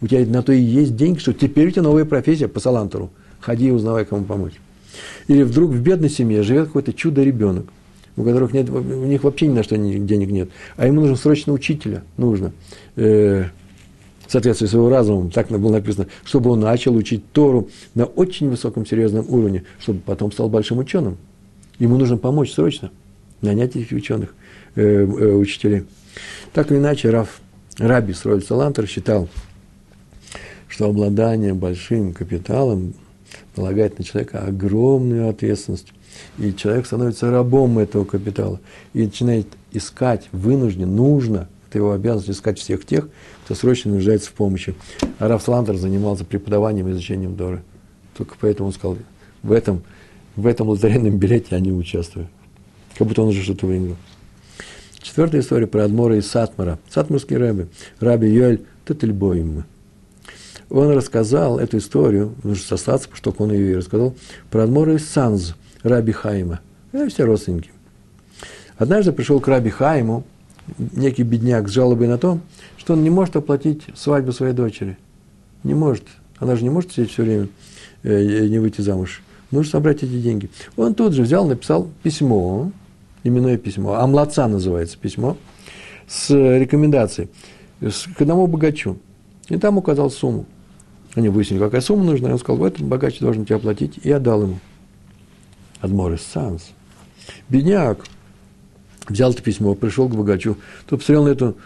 Speaker 1: у тебя на то и есть деньги, что теперь у тебя новая профессия по Салантеру. Ходи и узнавай, кому помочь. Или вдруг в бедной семье живет какой-то чудо-ребенок – у которых нет, у них вообще ни на что денег нет, а ему нужно срочно учителя, нужно, э, соответствии своего разума, так было написано, чтобы он начал учить Тору на очень высоком серьезном уровне, чтобы потом стал большим ученым. Ему нужно помочь срочно, нанять этих ученых, э, э, учителей. Так или иначе, Раф, Раби Сроль Салантер считал, что обладание большим капиталом полагает на человека огромную ответственность и человек становится рабом этого капитала и начинает искать, вынужден, нужно, это его обязанность искать всех тех, кто срочно нуждается в помощи. А Раф Слантер занимался преподаванием и изучением Доры. Только поэтому он сказал, в этом, в этом лотерейном билете я не участвую. Как будто он уже что-то выиграл. Четвертая история про Адмора и Сатмара. Сатмарский рэбби, раби Йоэль Тетельбоим. Он рассказал эту историю, нужно состаться, потому что он ее и рассказал, про Адмора и Санз, раби Хайма. Это все родственники. Однажды пришел к раби Хайму некий бедняк с жалобой на то, что он не может оплатить свадьбу своей дочери. Не может. Она же не может сидеть все время э, не выйти замуж. Нужно собрать эти деньги. Он тут же взял, написал письмо, именное письмо, Амлаца называется письмо, с рекомендацией к одному богачу. И там указал сумму. Они выяснили, какая сумма нужна, и он сказал, вот богач должен тебе оплатить, и отдал ему. Адморис Санс. Бедняк взял это письмо, пришел к богачу, тот посмотрел на эту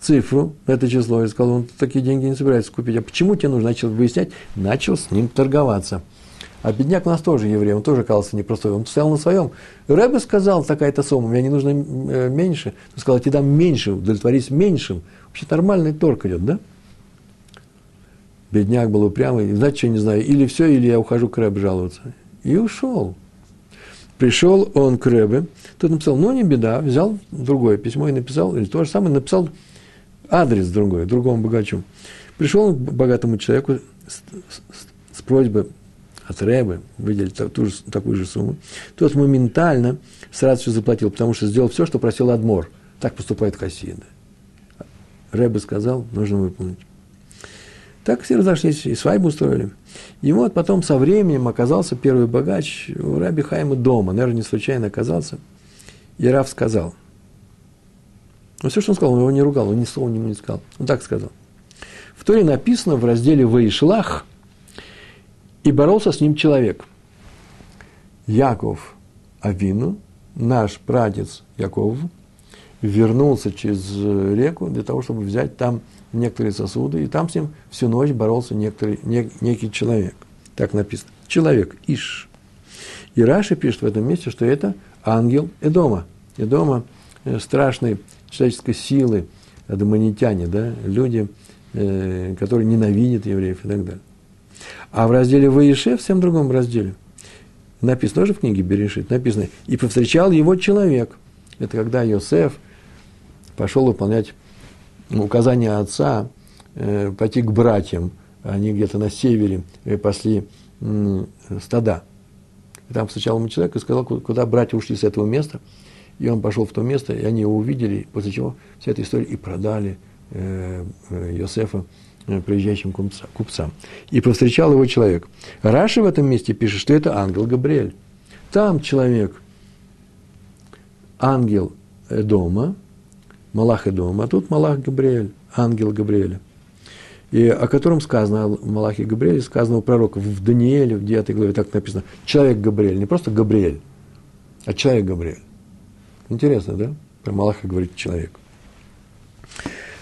Speaker 1: цифру, на это число, и сказал, он такие деньги не собирается купить. А почему тебе нужно? Начал выяснять, начал с ним торговаться. А бедняк у нас тоже еврей, он тоже оказался непростой. Он стоял на своем. Рэбе сказал, такая-то сумма, мне не нужно э, меньше. Он сказал, я тебе дам меньше, удовлетворись меньшим. Вообще нормальный торг идет, да? Бедняк был упрямый, знаете, что не знаю, или все, или я ухожу к Рэбе жаловаться. И ушел. Пришел он к Рэбе, тот написал, ну не беда, взял другое письмо и написал, или то же самое, написал адрес другой, другому богачу. Пришел он к богатому человеку с, с, с просьбой от Рэбе выделить ту же, такую же сумму, тот моментально сразу все заплатил, потому что сделал все, что просил Адмор. Так поступает Хасида. Рэбе сказал, нужно выполнить. Так все разошлись, и свадьбу устроили. И вот потом со временем оказался первый богач у Раби Хайма дома. Наверное, не случайно оказался. И Раф сказал. Ну, все, что он сказал, он его не ругал, он ни слова ему не сказал. Он так сказал. В Торе написано в разделе «Ваишлах», и боролся с ним человек. Яков Авину, наш прадец Яков, вернулся через реку для того, чтобы взять там некоторые сосуды, и там с ним всю ночь боролся некоторый, не, некий человек. Так написано. Человек, Иш. И Раши пишет в этом месте, что это ангел Эдома. Эдома э, страшной человеческой силы, адаманитяне, да, люди, э, которые ненавидят евреев и так далее. А в разделе Ваише, в всем другом разделе, написано тоже в книге Берешит, написано, и повстречал его человек. Это когда Йосеф пошел выполнять указание отца э, пойти к братьям, они где-то на севере э, пасли э, стада. И там встречал ему человек и сказал, куда братья ушли с этого места. И он пошел в то место, и они его увидели, после чего вся эта история и продали Йосефа Э, приезжающим купцам. И повстречал его человек. Раши в этом месте пишет, что это ангел Габриэль. Там человек, ангел дома, Малах дома, а тут Малах Габриэль, ангел Габриэля. И о котором сказано, о Малахе Габриэле, сказано у пророка в Данииле, в 9 главе так написано, человек Габриэль, не просто Габриэль, а человек Габриэль. Интересно, да? Про Малаха говорит человек.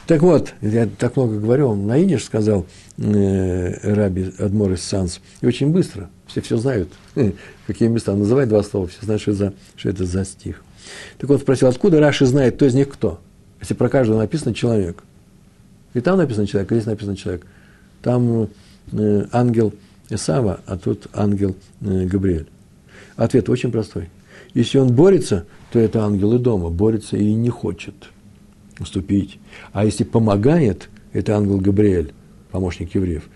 Speaker 1: Так вот, я так много говорю, он на идиш сказал э, Раби Адмор из Санс, и очень быстро, все все знают, какие места, он называет два слова, все знают, что за, что это за стих. Так он спросил, откуда Раши знает, кто из них кто? Если про каждого написано человек. И там написано человек, и здесь написано человек. Там э, ангел Исава, а тут ангел э, Габриэль. Ответ очень простой. Если он борется, то это ангел и дома, борется и не хочет – уступить. А если помогает, это ангел Габриэль, помощник евреев.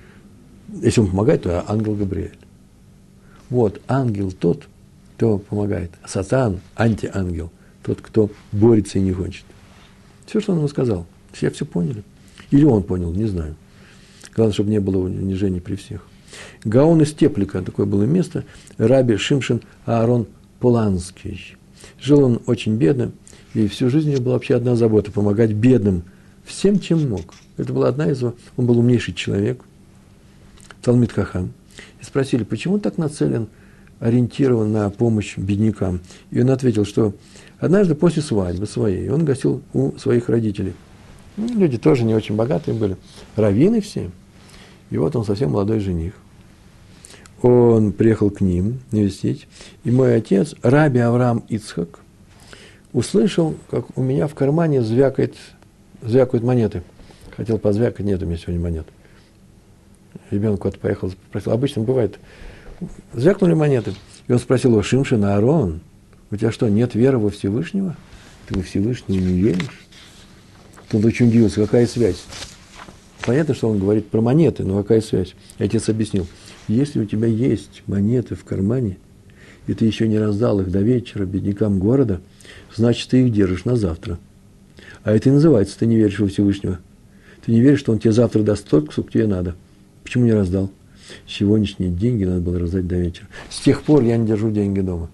Speaker 1: Если он помогает, то ангел Габриэль. Вот, ангел тот, кто помогает. Сатан, антиангел, тот, кто борется и не хочет. Все, что он ему сказал. Все все поняли. Или он понял, не знаю. Главное, чтобы не было унижений при всех. Гаон из Теплика, такое было место, раби Шимшин Аарон Поланский. Жил он очень бедно, и всю жизнь у него была вообще одна забота – помогать бедным всем, чем мог. Это была одна из его, он был умнейший человек, Талмит Хахан. И спросили, почему так нацелен, ориентирован на помощь беднякам? И он ответил, что однажды после свадьбы своей он гостил у своих родителей. Ну, люди тоже не очень богатые были, раввины все. И вот он совсем молодой жених. Он приехал к ним навестить, и мой отец, Раби Авраам Ицхак – услышал, как у меня в кармане звякает, звякают монеты. Хотел позвякать, нет у меня сегодня монет. ребенок куда-то поехал, спросил, обычно бывает, звякнули монеты. И он спросил его, Шимшин Аарон, у тебя что, нет веры во Всевышнего? Ты во Всевышнего не веришь? Он очень удивился, какая связь? Понятно, что он говорит про монеты, но какая связь? Отец объяснил. Если у тебя есть монеты в кармане, и ты еще не раздал их до вечера беднякам города, значит, ты их держишь на завтра. А это и называется, ты не веришь во Всевышнего. Ты не веришь, что он тебе завтра даст столько, сколько тебе надо. Почему не раздал? Сегодняшние деньги надо было раздать до вечера. С тех пор я не держу деньги дома.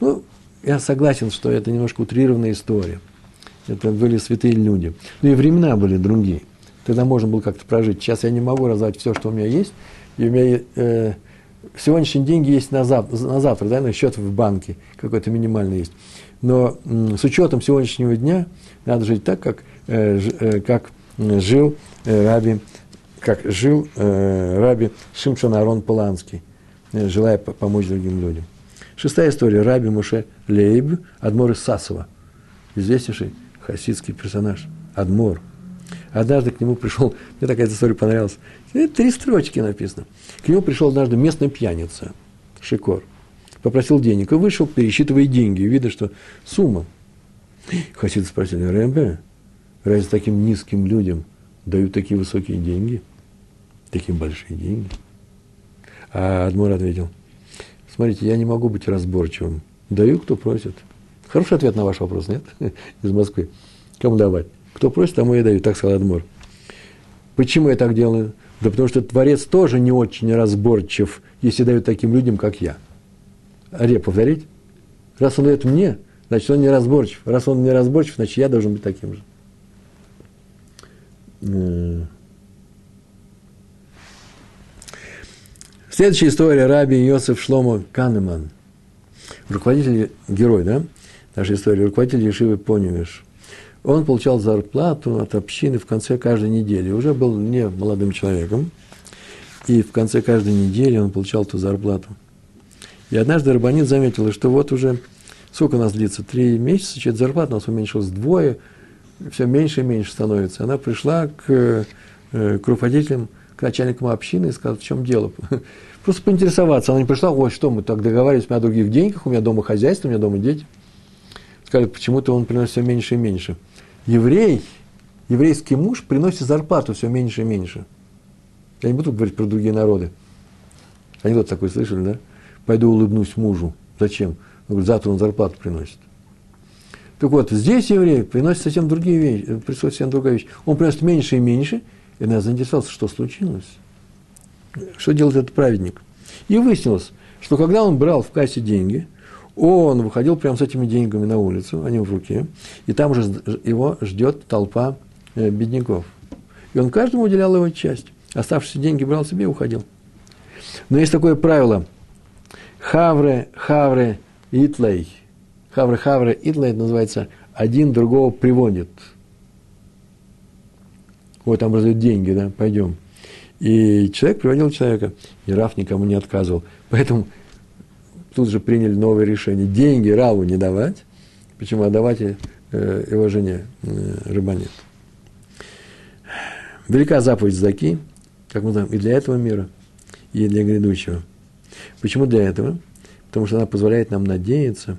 Speaker 1: Ну, я согласен, что это немножко утрированная история. Это были святые люди. Но и времена были другие. Тогда можно было как-то прожить. Сейчас я не могу раздать все, что у меня есть. И у меня э, сегодняшние деньги есть на, зав, на завтра, да, на счет в банке какой-то минимальный есть. Но м, с учетом сегодняшнего дня надо жить так, как, э, э, как жил э, Раби, как жил э, Раби Шимшон Арон Поланский, э, желая помочь другим людям. Шестая история. Раби Муше Лейб, Адмор из Сасова. Известнейший хасидский персонаж. Адмор. Однажды к нему пришел, мне такая история понравилась, три строчки написано. К нему пришел однажды местный пьяница, Шикор. Попросил денег и вышел, пересчитывая деньги. Видно, что сумма. Хасиды спросили, Рэмбе, разве таким низким людям дают такие высокие деньги? Такие большие деньги? А Адмур ответил, смотрите, я не могу быть разборчивым. Даю, кто просит. Хороший ответ на ваш вопрос, нет? Из Москвы. Кому давать? Кто просит, тому я даю, так сказал Адмур. Почему я так делаю? Да потому что Творец тоже не очень разборчив, если дает таким людям, как я. Аре, повторить? Раз он дает мне, значит, он не разборчив. Раз он не разборчив, значит, я должен быть таким же. Следующая история Раби Йосеф Шломо Канеман. Руководитель, герой, да? Наша история. Руководитель Ешивы Поневиш. Он получал зарплату от общины в конце каждой недели. Уже был не молодым человеком. И в конце каждой недели он получал эту зарплату. И однажды Рабанит заметил, что вот уже сколько у нас длится? Три месяца, что зарплата у нас уменьшилась вдвое, все меньше и меньше становится. Она пришла к, э, к руководителям, к начальникам общины и сказала, в чем дело. Просто поинтересоваться. Она не пришла, ой, что мы так договаривались, у меня других деньгах, у меня дома хозяйство, у меня дома дети. Сказали, почему-то он приносит все меньше и меньше еврей, еврейский муж приносит зарплату все меньше и меньше. Я не буду говорить про другие народы. Анекдот такой слышали, да? Пойду улыбнусь мужу. Зачем? Он говорит, завтра он зарплату приносит. Так вот, здесь еврей приносит совсем другие вещи, э, присутствует совсем другая вещь. Он приносит меньше и меньше, и нас заинтересовался, что случилось. Что делает этот праведник? И выяснилось, что когда он брал в кассе деньги, он выходил прямо с этими деньгами на улицу, они в руке, и там уже его ждет толпа э, бедняков. И он каждому уделял его часть. Оставшиеся деньги брал себе и уходил. Но есть такое правило. Хавре, хавре, итлей. Хавре, хавре, итлей, это называется один другого приводит. Вот там раздают деньги, да, пойдем. И человек приводил человека, и Раф никому не отказывал. Поэтому тут же приняли новое решение. Деньги Раву не давать, почему отдавать э, его жене э, Рыбанет. Велика заповедь Заки, как мы знаем, и для этого мира, и для грядущего. Почему для этого? Потому что она позволяет нам надеяться,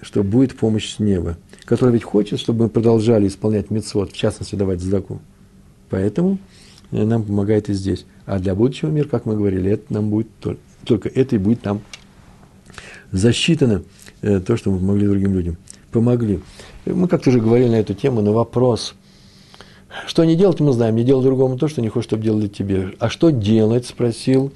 Speaker 1: что будет помощь с неба, которая ведь хочет, чтобы мы продолжали исполнять мецвод, в частности, давать задаку. Поэтому э, нам помогает и здесь. А для будущего мира, как мы говорили, это нам будет только, только это и будет нам засчитано э, то, что мы помогли другим людям. Помогли. Мы как-то уже говорили на эту тему, на вопрос, что не делать, мы знаем, не делать другому то, что не хочет, чтобы делали тебе. А что делать, спросил,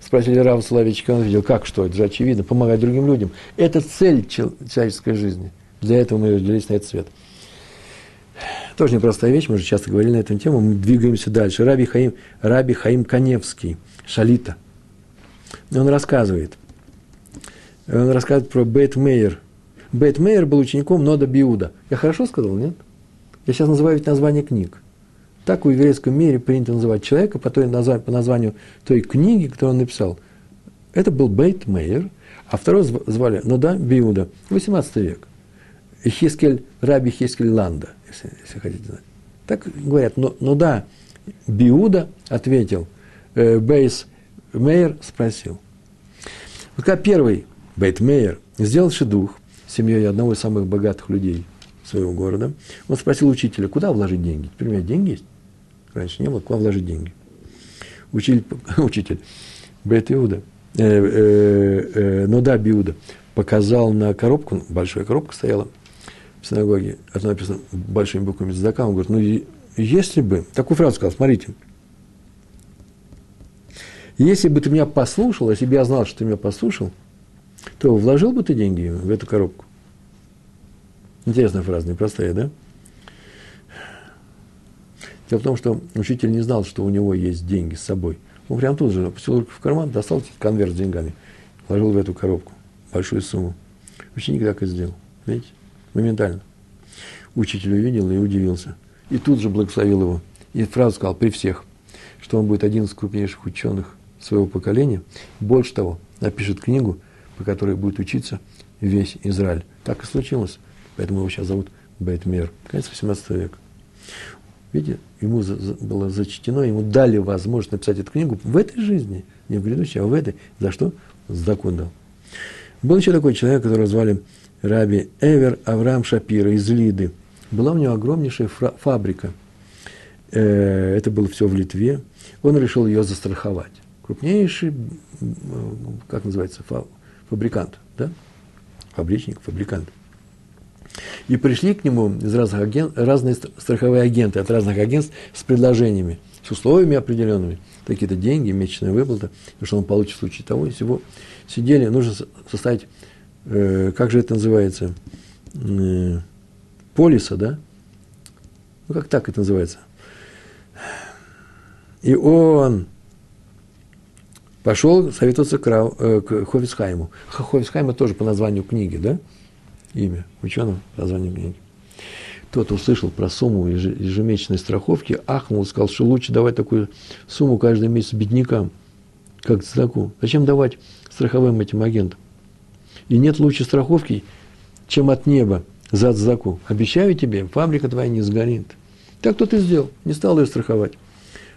Speaker 1: спросили Рава Соловейчика, он видел, как что, это же очевидно, помогать другим людям. Это цель человеческой жизни. Для этого мы родились на этот свет. Тоже непростая вещь, мы уже часто говорили на эту тему, мы двигаемся дальше. Раби Хаим, Раби Хаим Каневский, Шалита, он рассказывает – он рассказывает про Бет Мейер. Бет Мейер был учеником Нода Биуда. Я хорошо сказал, нет? Я сейчас называю ведь название книг. Так в еврейском мире принято называть человека по, той, по названию той книги, которую он написал. Это был Бейт Мейер, а второй звали Нода Биуда, 18 век. Хискель, Раби Хискель Ланда, если, если хотите знать. Так говорят, но, но да, Биуда ответил, э, Бейс Мейер спросил. Вот первый Бейт Мейер сделал шедух семьей одного из самых богатых людей своего города, он спросил учителя, куда вложить деньги? Теперь у меня деньги есть. Раньше не было, куда вложить деньги? Учитель, учитель Бейт Иуда, э, э, э, ну да, Биуда, показал на коробку, большая коробка стояла в синагоге, это написано большими буквами Задака, он говорит, ну, если бы, такую фразу сказал, смотрите, если бы ты меня послушал, если бы я знал, что ты меня послушал, то вложил бы ты деньги в эту коробку. Интересная фраза, непростая, да? Дело в том, что учитель не знал, что у него есть деньги с собой. Он прям тут же опустил руку в карман, достал конверт с деньгами, вложил в эту коробку большую сумму. Ученик так и сделал. Видите? Моментально. Учитель увидел и удивился. И тут же благословил его. И фразу сказал при всех, что он будет один из крупнейших ученых своего поколения. Больше того, напишет книгу, по которой будет учиться весь Израиль. Так и случилось. Поэтому его сейчас зовут Бейтмер. Конец 18 века. Видите, ему было зачтено, ему дали возможность написать эту книгу в этой жизни, не в грядущей, а в этой. За что? Закон дал. Был еще такой человек, которого звали Раби Эвер Авраам Шапира из Лиды. Была у него огромнейшая фабрика. Э, это было все в Литве. Он решил ее застраховать. Крупнейший, как называется, фабрикант, да? Фабричник, фабрикант. И пришли к нему из разных агент, разные страховые агенты от разных агентств с предложениями, с условиями определенными, какие-то деньги, месячная выплата, что он получит в случае того и всего. Сидели, нужно составить, э, как же это называется, э, полиса, да? Ну, как так это называется? И он пошел советоваться к, Рау, э, к Хофицхайму. Хофицхайма тоже по названию книги, да? Имя ученого, название книги. Тот услышал про сумму ежемесячной страховки, ахнул сказал, что лучше давать такую сумму каждый месяц беднякам, как цдаку. Зачем давать страховым этим агентам? И нет лучше страховки, чем от неба за цдаку. Обещаю тебе, фабрика твоя не сгорит. Так кто ты сделал, не стал ее страховать.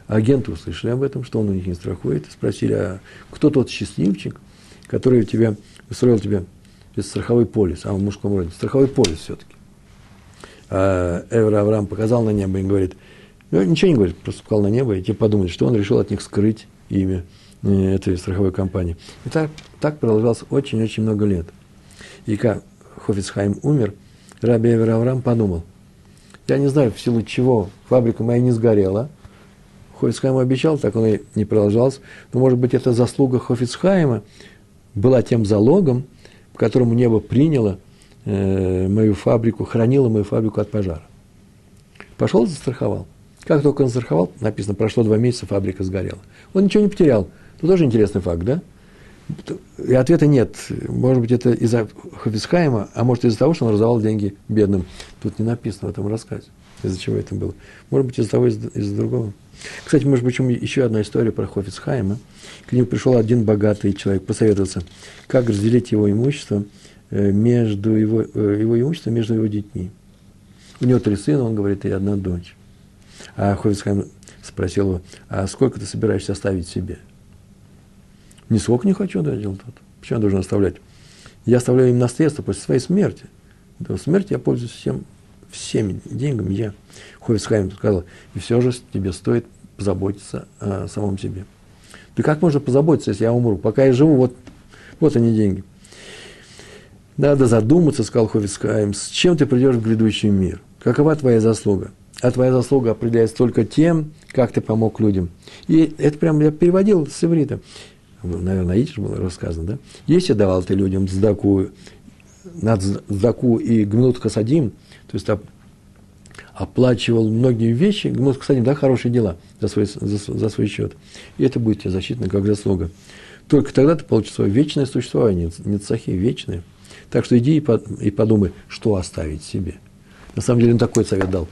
Speaker 1: Агенты услышали об этом, что он у них не страхует, спросили, а кто тот счастливчик, который тебя, устроил тебе страховой полис, а в мужском роде, страховой полис все-таки. А Эвра Авраам показал на небо и говорит, ну, ничего не говорит, просто показал на небо, и те подумали, что он решил от них скрыть имя этой страховой компании. И так, так продолжалось очень-очень много лет. И как Хофицхайм умер, Раби Эвер Авраам подумал, я не знаю, в силу чего фабрика моя не сгорела – Хофицхайм обещал, так он и не продолжался. Но, может быть, это заслуга Хофицхайма была тем залогом, по которому небо приняло э, мою фабрику, хранило мою фабрику от пожара. Пошел застраховал. Как только он застраховал, написано, прошло два месяца, фабрика сгорела. Он ничего не потерял. Тут тоже интересный факт, да? И ответа нет. Может быть, это из-за Хофицхайма, а может, из-за того, что он раздавал деньги бедным. Тут не написано в этом рассказе, из-за чего это было. Может быть, из-за того, из-за, из другого. Кстати, может быть, еще одна история про Хофицхайма. К нему пришел один богатый человек посоветоваться, как разделить его имущество э, между его, э, его имущество между его детьми. У него три сына, он говорит, и одна дочь. А Хофицхайм спросил его, а сколько ты собираешься оставить себе? Ни сколько не хочу, да, делал тот. Почему я должен оставлять? Я оставляю им наследство после своей смерти. До смерти я пользуюсь всем, всеми деньгами. Я Хофицхайм сказал, и все же тебе стоит позаботиться о самом себе. Да как можно позаботиться, если я умру? Пока я живу, вот, вот они деньги. Надо задуматься, сказал Хофицхайм, с чем ты придешь в грядущий мир? Какова твоя заслуга? А твоя заслуга определяется только тем, как ты помог людям. И это прям я переводил с иврита. Наверное, идиш было рассказано, да? Если давал ты людям сдаку, над сдаку и гмнут хасадим, то есть оплачивал многие вещи, ну, кстати, да, хорошие дела за свой, за, за свой счет. И это будет тебе засчитано как заслуга. Только тогда ты получишь свое вечное существование, не цахи, вечное. Так что иди и, по, и подумай, что оставить себе. На самом деле он такой совет дал.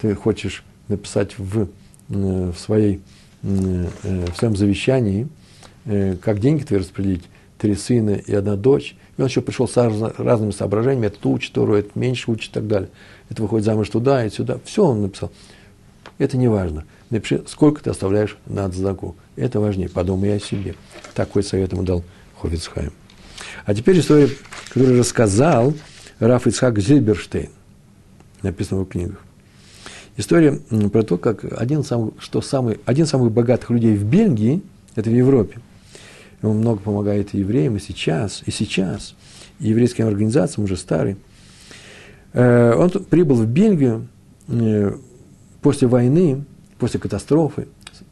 Speaker 1: Ты хочешь написать в, э, в, своей, э, в своем завещании, э, как деньги твои распределить, три сына и одна дочь. И он еще пришел с разными соображениями, этот учит, второй, это меньше учит и так далее это выходит замуж туда и сюда. Все он написал. Это не важно. Напиши, сколько ты оставляешь на цдаку. Это важнее. Подумай о себе. Такой совет ему дал Хофицхайм. А теперь история, которую рассказал Раф Ицхак Зильберштейн. Написано в его книгах. История про то, как один, сам, что самый, один из самых богатых людей в Бельгии, это в Европе, он много помогает евреям и сейчас, и сейчас, и еврейским организациям, уже старый. Э, он прибыл в Бельгию э, после войны, после катастрофы,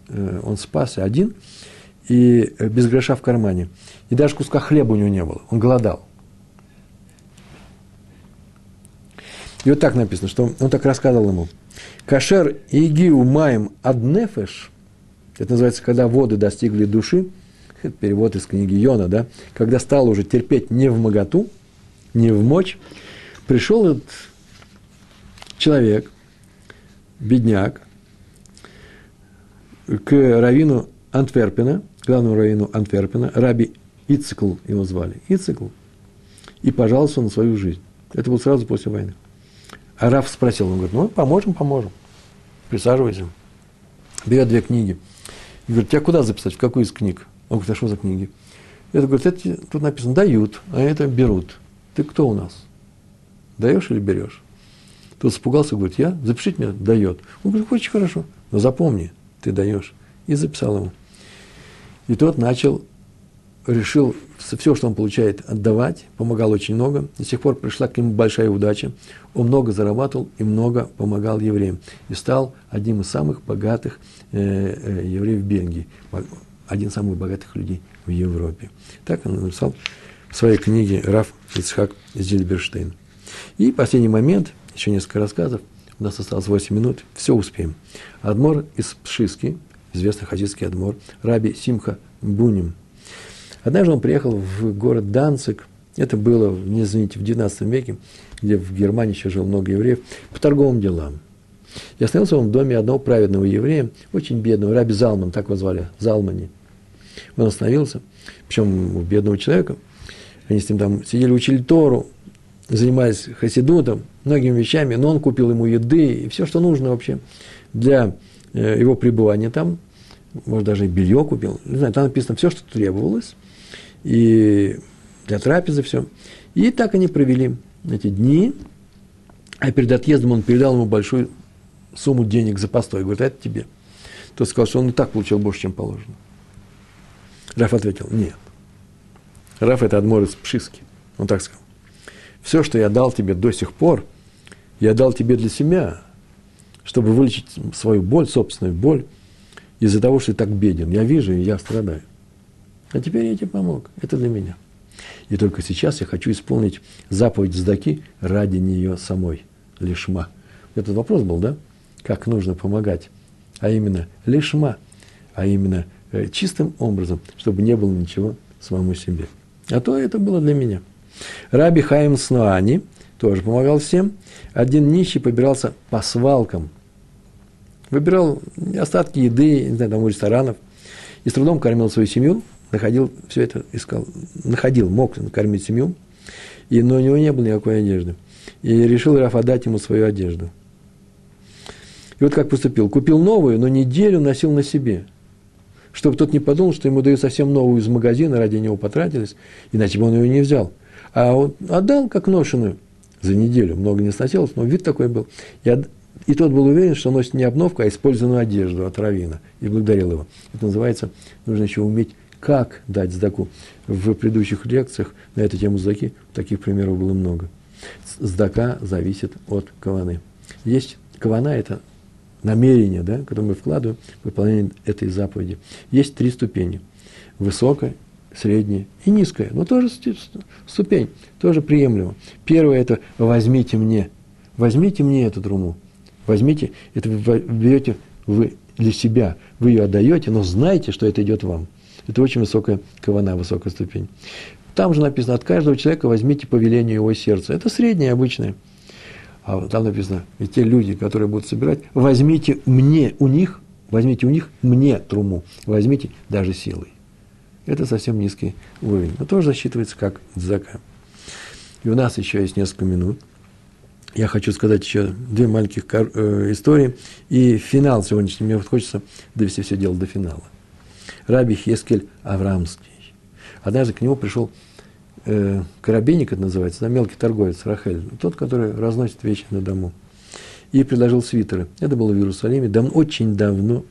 Speaker 1: э, он спасся один и без гроша в кармане. И даже куска хлеба у него не было, он голодал. И вот так написано, что он так рассказывал ему. Кашер игиу маем аднефеш, это называется, когда воды достигли души, это перевод из книги Йона, да, когда стал уже терпеть не в моготу, не в мочь, пришел этот человек, бедняк, к равину Антверпена, главному равину Антверпена, раби Ицикл его звали, Ицикл, и пожаловался на свою жизнь. Это было сразу после войны. А Раф спросил, он говорит, ну, поможем, поможем. Присаживайся. Берет две книги. И говорит, тебя куда записать, в какую из книг? Он говорит, а что за книги? Это говорит, это тут написано дают, а это берут. Ты кто у нас? Даешь или берешь? Тот испугался, говорит, я, запишите меня, дает. Он говорит, очень хорошо, но запомни, ты даешь. И записал ему. И тот начал решил все, что он получает, отдавать, помогал очень много. До сих пор пришла к нему большая удача. Он много зарабатывал и много помогал евреям. И стал одним из самых богатых э, э, евреев Бельгии. Один из самых богатых людей в Европе. Так он написал в своей книге Раф Ицхак Зильберштейн. И последний момент, еще несколько рассказов. У нас осталось 8 минут, все успеем. Адмор из Пшиски, известный хасидский адмор, Раби Симха Буним – Однажды он приехал в город Данцик, это было, не извините, в XIX веке, где в Германии еще жил много евреев, по торговым делам. И остановился он в доме одного праведного еврея, очень бедного, раби Залман, так его звали, Залмани. Он остановился, причем у бедного человека, они с ним там сидели, учили Тору, занимались хасидутом, многими вещами, но он купил ему еды и все, что нужно вообще для э, его пребывания там, может, даже и белье купил, не знаю, там написано все, что требовалось – и для трапезы все. И так они провели эти дни, а перед отъездом он передал ему большую сумму денег за постой. Говорит, а это тебе. Тот сказал, что он и так получил больше, чем положено. Раф ответил, нет. Раф – это адмор из Пшиски. Он так сказал. Все, что я дал тебе до сих пор, я дал тебе для себя, чтобы вылечить свою боль, собственную боль, из-за того, что ты так беден. Я вижу, и я страдаю. А теперь я тебе помог. Это для меня. И только сейчас я хочу исполнить заповедь Здаки ради нее самой. Лишма. Этот вопрос был, да? Как нужно помогать? А именно лишма. А именно чистым образом, чтобы не было ничего самому себе. А то это было для меня. Раби Хаим Снуани тоже помогал всем. Один нищий побирался по свалкам. Выбирал остатки еды, не знаю, там у ресторанов. И с трудом кормил свою семью, находил все это, искал, находил, мог накормить семью, и, но у него не было никакой одежды. И решил Раф отдать ему свою одежду. И вот как поступил. Купил новую, но неделю носил на себе. Чтобы тот не подумал, что ему дают совсем новую из магазина, ради него потратились, иначе бы он ее не взял. А он отдал как ношеную за неделю. Много не сносилось, но вид такой был. И, и тот был уверен, что носит не обновку, а использованную одежду от Равина. И благодарил его. Это называется, нужно еще уметь как дать сдаку. В предыдущих лекциях на эту тему сдаки таких примеров было много. Сдака зависит от каваны. Есть кавана – это намерение, да, которое мы вкладываем в выполнение этой заповеди. Есть три ступени. Высокая, средняя и низкая. Но тоже ступень, тоже приемлемо. Первое – это «возьмите мне». Возьмите мне эту труму. Возьмите, это вы берете вы для себя, вы ее отдаете, но знайте, что это идет вам – это очень высокая кавана, высокая ступень. Там же написано, от каждого человека возьмите по велению его сердца. Это среднее, обычное. А там написано, и те люди, которые будут собирать, возьмите мне у них, возьмите у них мне труму, возьмите даже силой. Это совсем низкий уровень, но тоже засчитывается как дзака. И у нас еще есть несколько минут. я хочу сказать еще две маленьких э, истории. И финал сегодняшний. Мне вот хочется довести все дело до финала. Раби Хескель Аврамский. Однажды к нему пришел э, коробейник, это называется, да, мелкий торговец Рахель, тот, который разносит вещи на дому. И предложил свитеры. Это было в Иерусалиме дав, очень давно.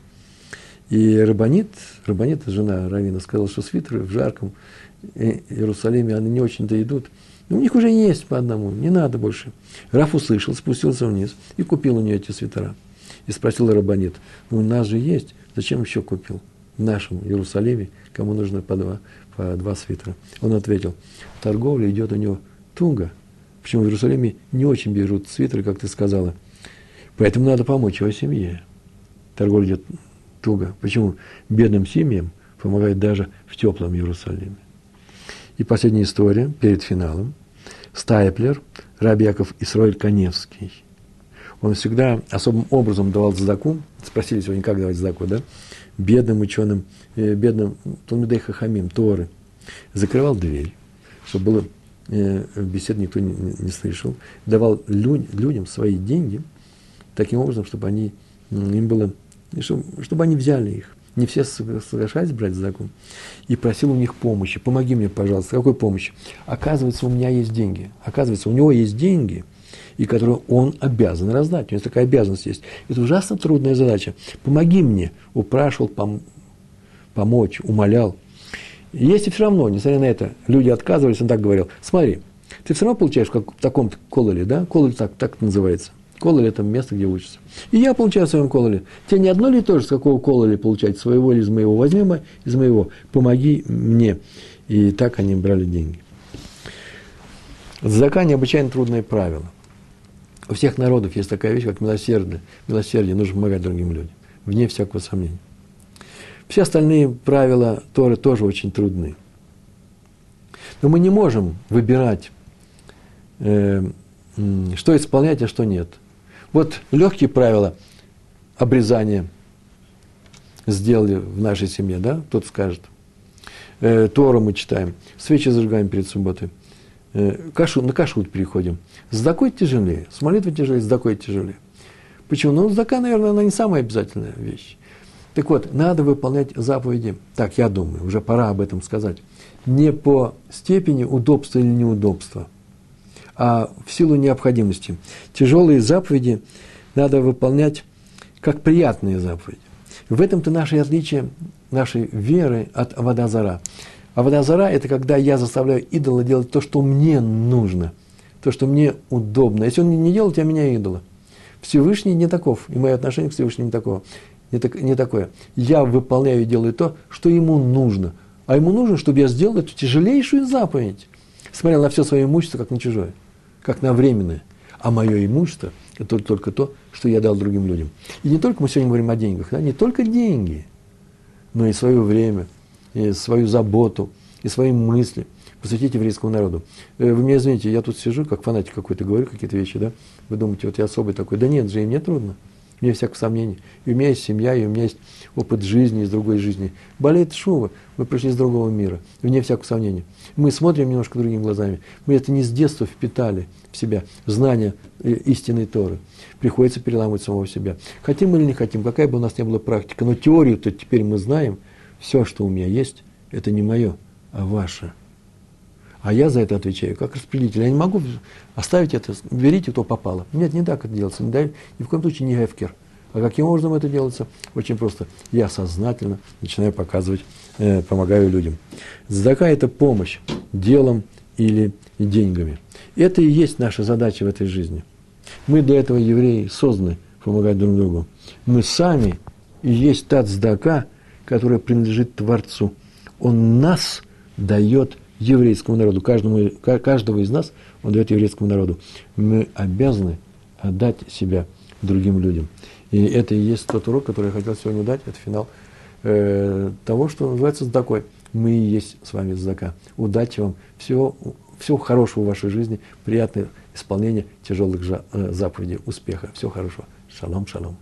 Speaker 1: И Рабанит, Рабанит, жена Равина, сказала, что свитеры в жарком Иерусалиме, они не очень-то идут. У них уже есть по одному, не надо больше. Раф услышал, спустился вниз и купил у нее эти свитера. И спросил Рабанит, ну у нас же есть, зачем еще купил? В нашем Иерусалиме, кому нужно по два, по два свитера. Он ответил, торговля идет у него туго. Почему в Иерусалиме не очень берут свитеры, как ты сказала. Поэтому надо помочь его семье. Торговля идет туго. Почему? Бедным семьям помогает даже в теплом Иерусалиме. И последняя история перед финалом. Стайплер, Раби Яков Исроиль Коневский. Он всегда особым образом давал задаку. Спросили сегодня, как давать задаку, да? Бедным ученым, э, бедным Талмидей Хахамим, Торы. Закрывал дверь, чтобы было э, бесед никто не, не слышал. Давал люд, людям свои деньги таким образом, чтобы они, им было, чтобы, чтобы они взяли их не все соглашались брать закон, и просил у них помощи. Помоги мне, пожалуйста. Какой помощи? Оказывается, у меня есть деньги. Оказывается, у него есть деньги, и которые он обязан раздать. У него такая обязанность есть. Это ужасно трудная задача. Помоги мне. Упрашивал пом- помочь, умолял. И если все равно, несмотря на это, люди отказывались, он так говорил, смотри, ты все равно получаешь как в таком кололе, да? Кололе так, так называется. Кололе – это место, где учатся. И я получаю в своем кололе. Тебе не одно ли тоже, с какого кололи получать, своего или из моего? Возьми из моего, помоги мне. И так они брали деньги. Зака – необычайно трудное правило. У всех народов есть такая вещь, как милосердие. Милосердие нужно помогать другим людям, вне всякого сомнения. Все остальные правила Торы тоже очень трудны. Но мы не можем выбирать, э, что исполнять, а что нет. Вот легкие правила обрезания сделали в нашей семье, да, тот скажет. Э, Тору мы читаем, свечи зажигаем перед субботой, э, кашу, на кашут переходим. С дакой тяжелее, с молитвой тяжелее, с дакой тяжелее. Почему? Ну, зака, наверное, она не самая обязательная вещь. Так вот, надо выполнять заповеди, так я думаю, уже пора об этом сказать, не по степени удобства или неудобства – а в силу необходимости. Тяжелые заповеди надо выполнять как приятные заповеди. В этом-то наше отличие нашей веры от Авадазара. Авадазара – это когда я заставляю идола делать то, что мне нужно, то, что мне удобно. Если он не делает, я меня идола. Всевышний не таков, и мое отношение к Всевышнему не такого. Не, так, не такое. Я выполняю и делаю то, что ему нужно. А ему нужно, чтобы я сделал эту тяжелейшую заповедь. Смотрел на все свое имущество, как на чужое как на временное. А мое имущество – это только то, что я дал другим людям. И не только мы сегодня говорим о деньгах, да, не только деньги, но и свое время, и свою заботу, и свои мысли посвятить еврейскому народу. Э, вы меня извините, я тут сижу, как фанатик какой-то, говорю какие-то вещи, да? Вы думаете, вот я особый такой. Да нет же, им не трудно. Мне всяких сомнений. И у меня есть семья, и у меня есть опыт жизни, из другой жизни. Болеет шува, мы пришли из другого мира, вне всякого сомнения. Мы смотрим немножко другими глазами. Мы это не с детства впитали в себя, знание э, истинной Торы. Приходится переламывать самого себя. Хотим или не хотим, какая бы у нас ни была практика, но теорию-то теперь мы знаем, все, что у меня есть, это не мое, а ваше. А я за это отвечаю, как распределитель. Я не могу оставить это, берите, то попало. Нет, не так это делается. Не дай, ни в коем случае не гефкер. А каким образом это делается? Очень просто. Я сознательно начинаю показывать, э, помогаю людям. Задака – это помощь делом или деньгами. Это и есть наша задача в этой жизни. Мы для этого, евреи, созданы помогать друг другу. Мы сами и есть та цдака, которая принадлежит Творцу. Он нас дает еврейскому народу. Каждому, каждого из нас он дает еврейскому народу. Мы обязаны отдать себя другим людям. И это и есть тот урок, который я хотел сегодня дать. Это финал э, того, что называется такой. Мы и есть с вами задака. Удачи вам. Всего, всего хорошего в вашей жизни. Приятного исполнения тяжелых э, заповедей. Успеха. Всего хорошего. Шалом, шалом.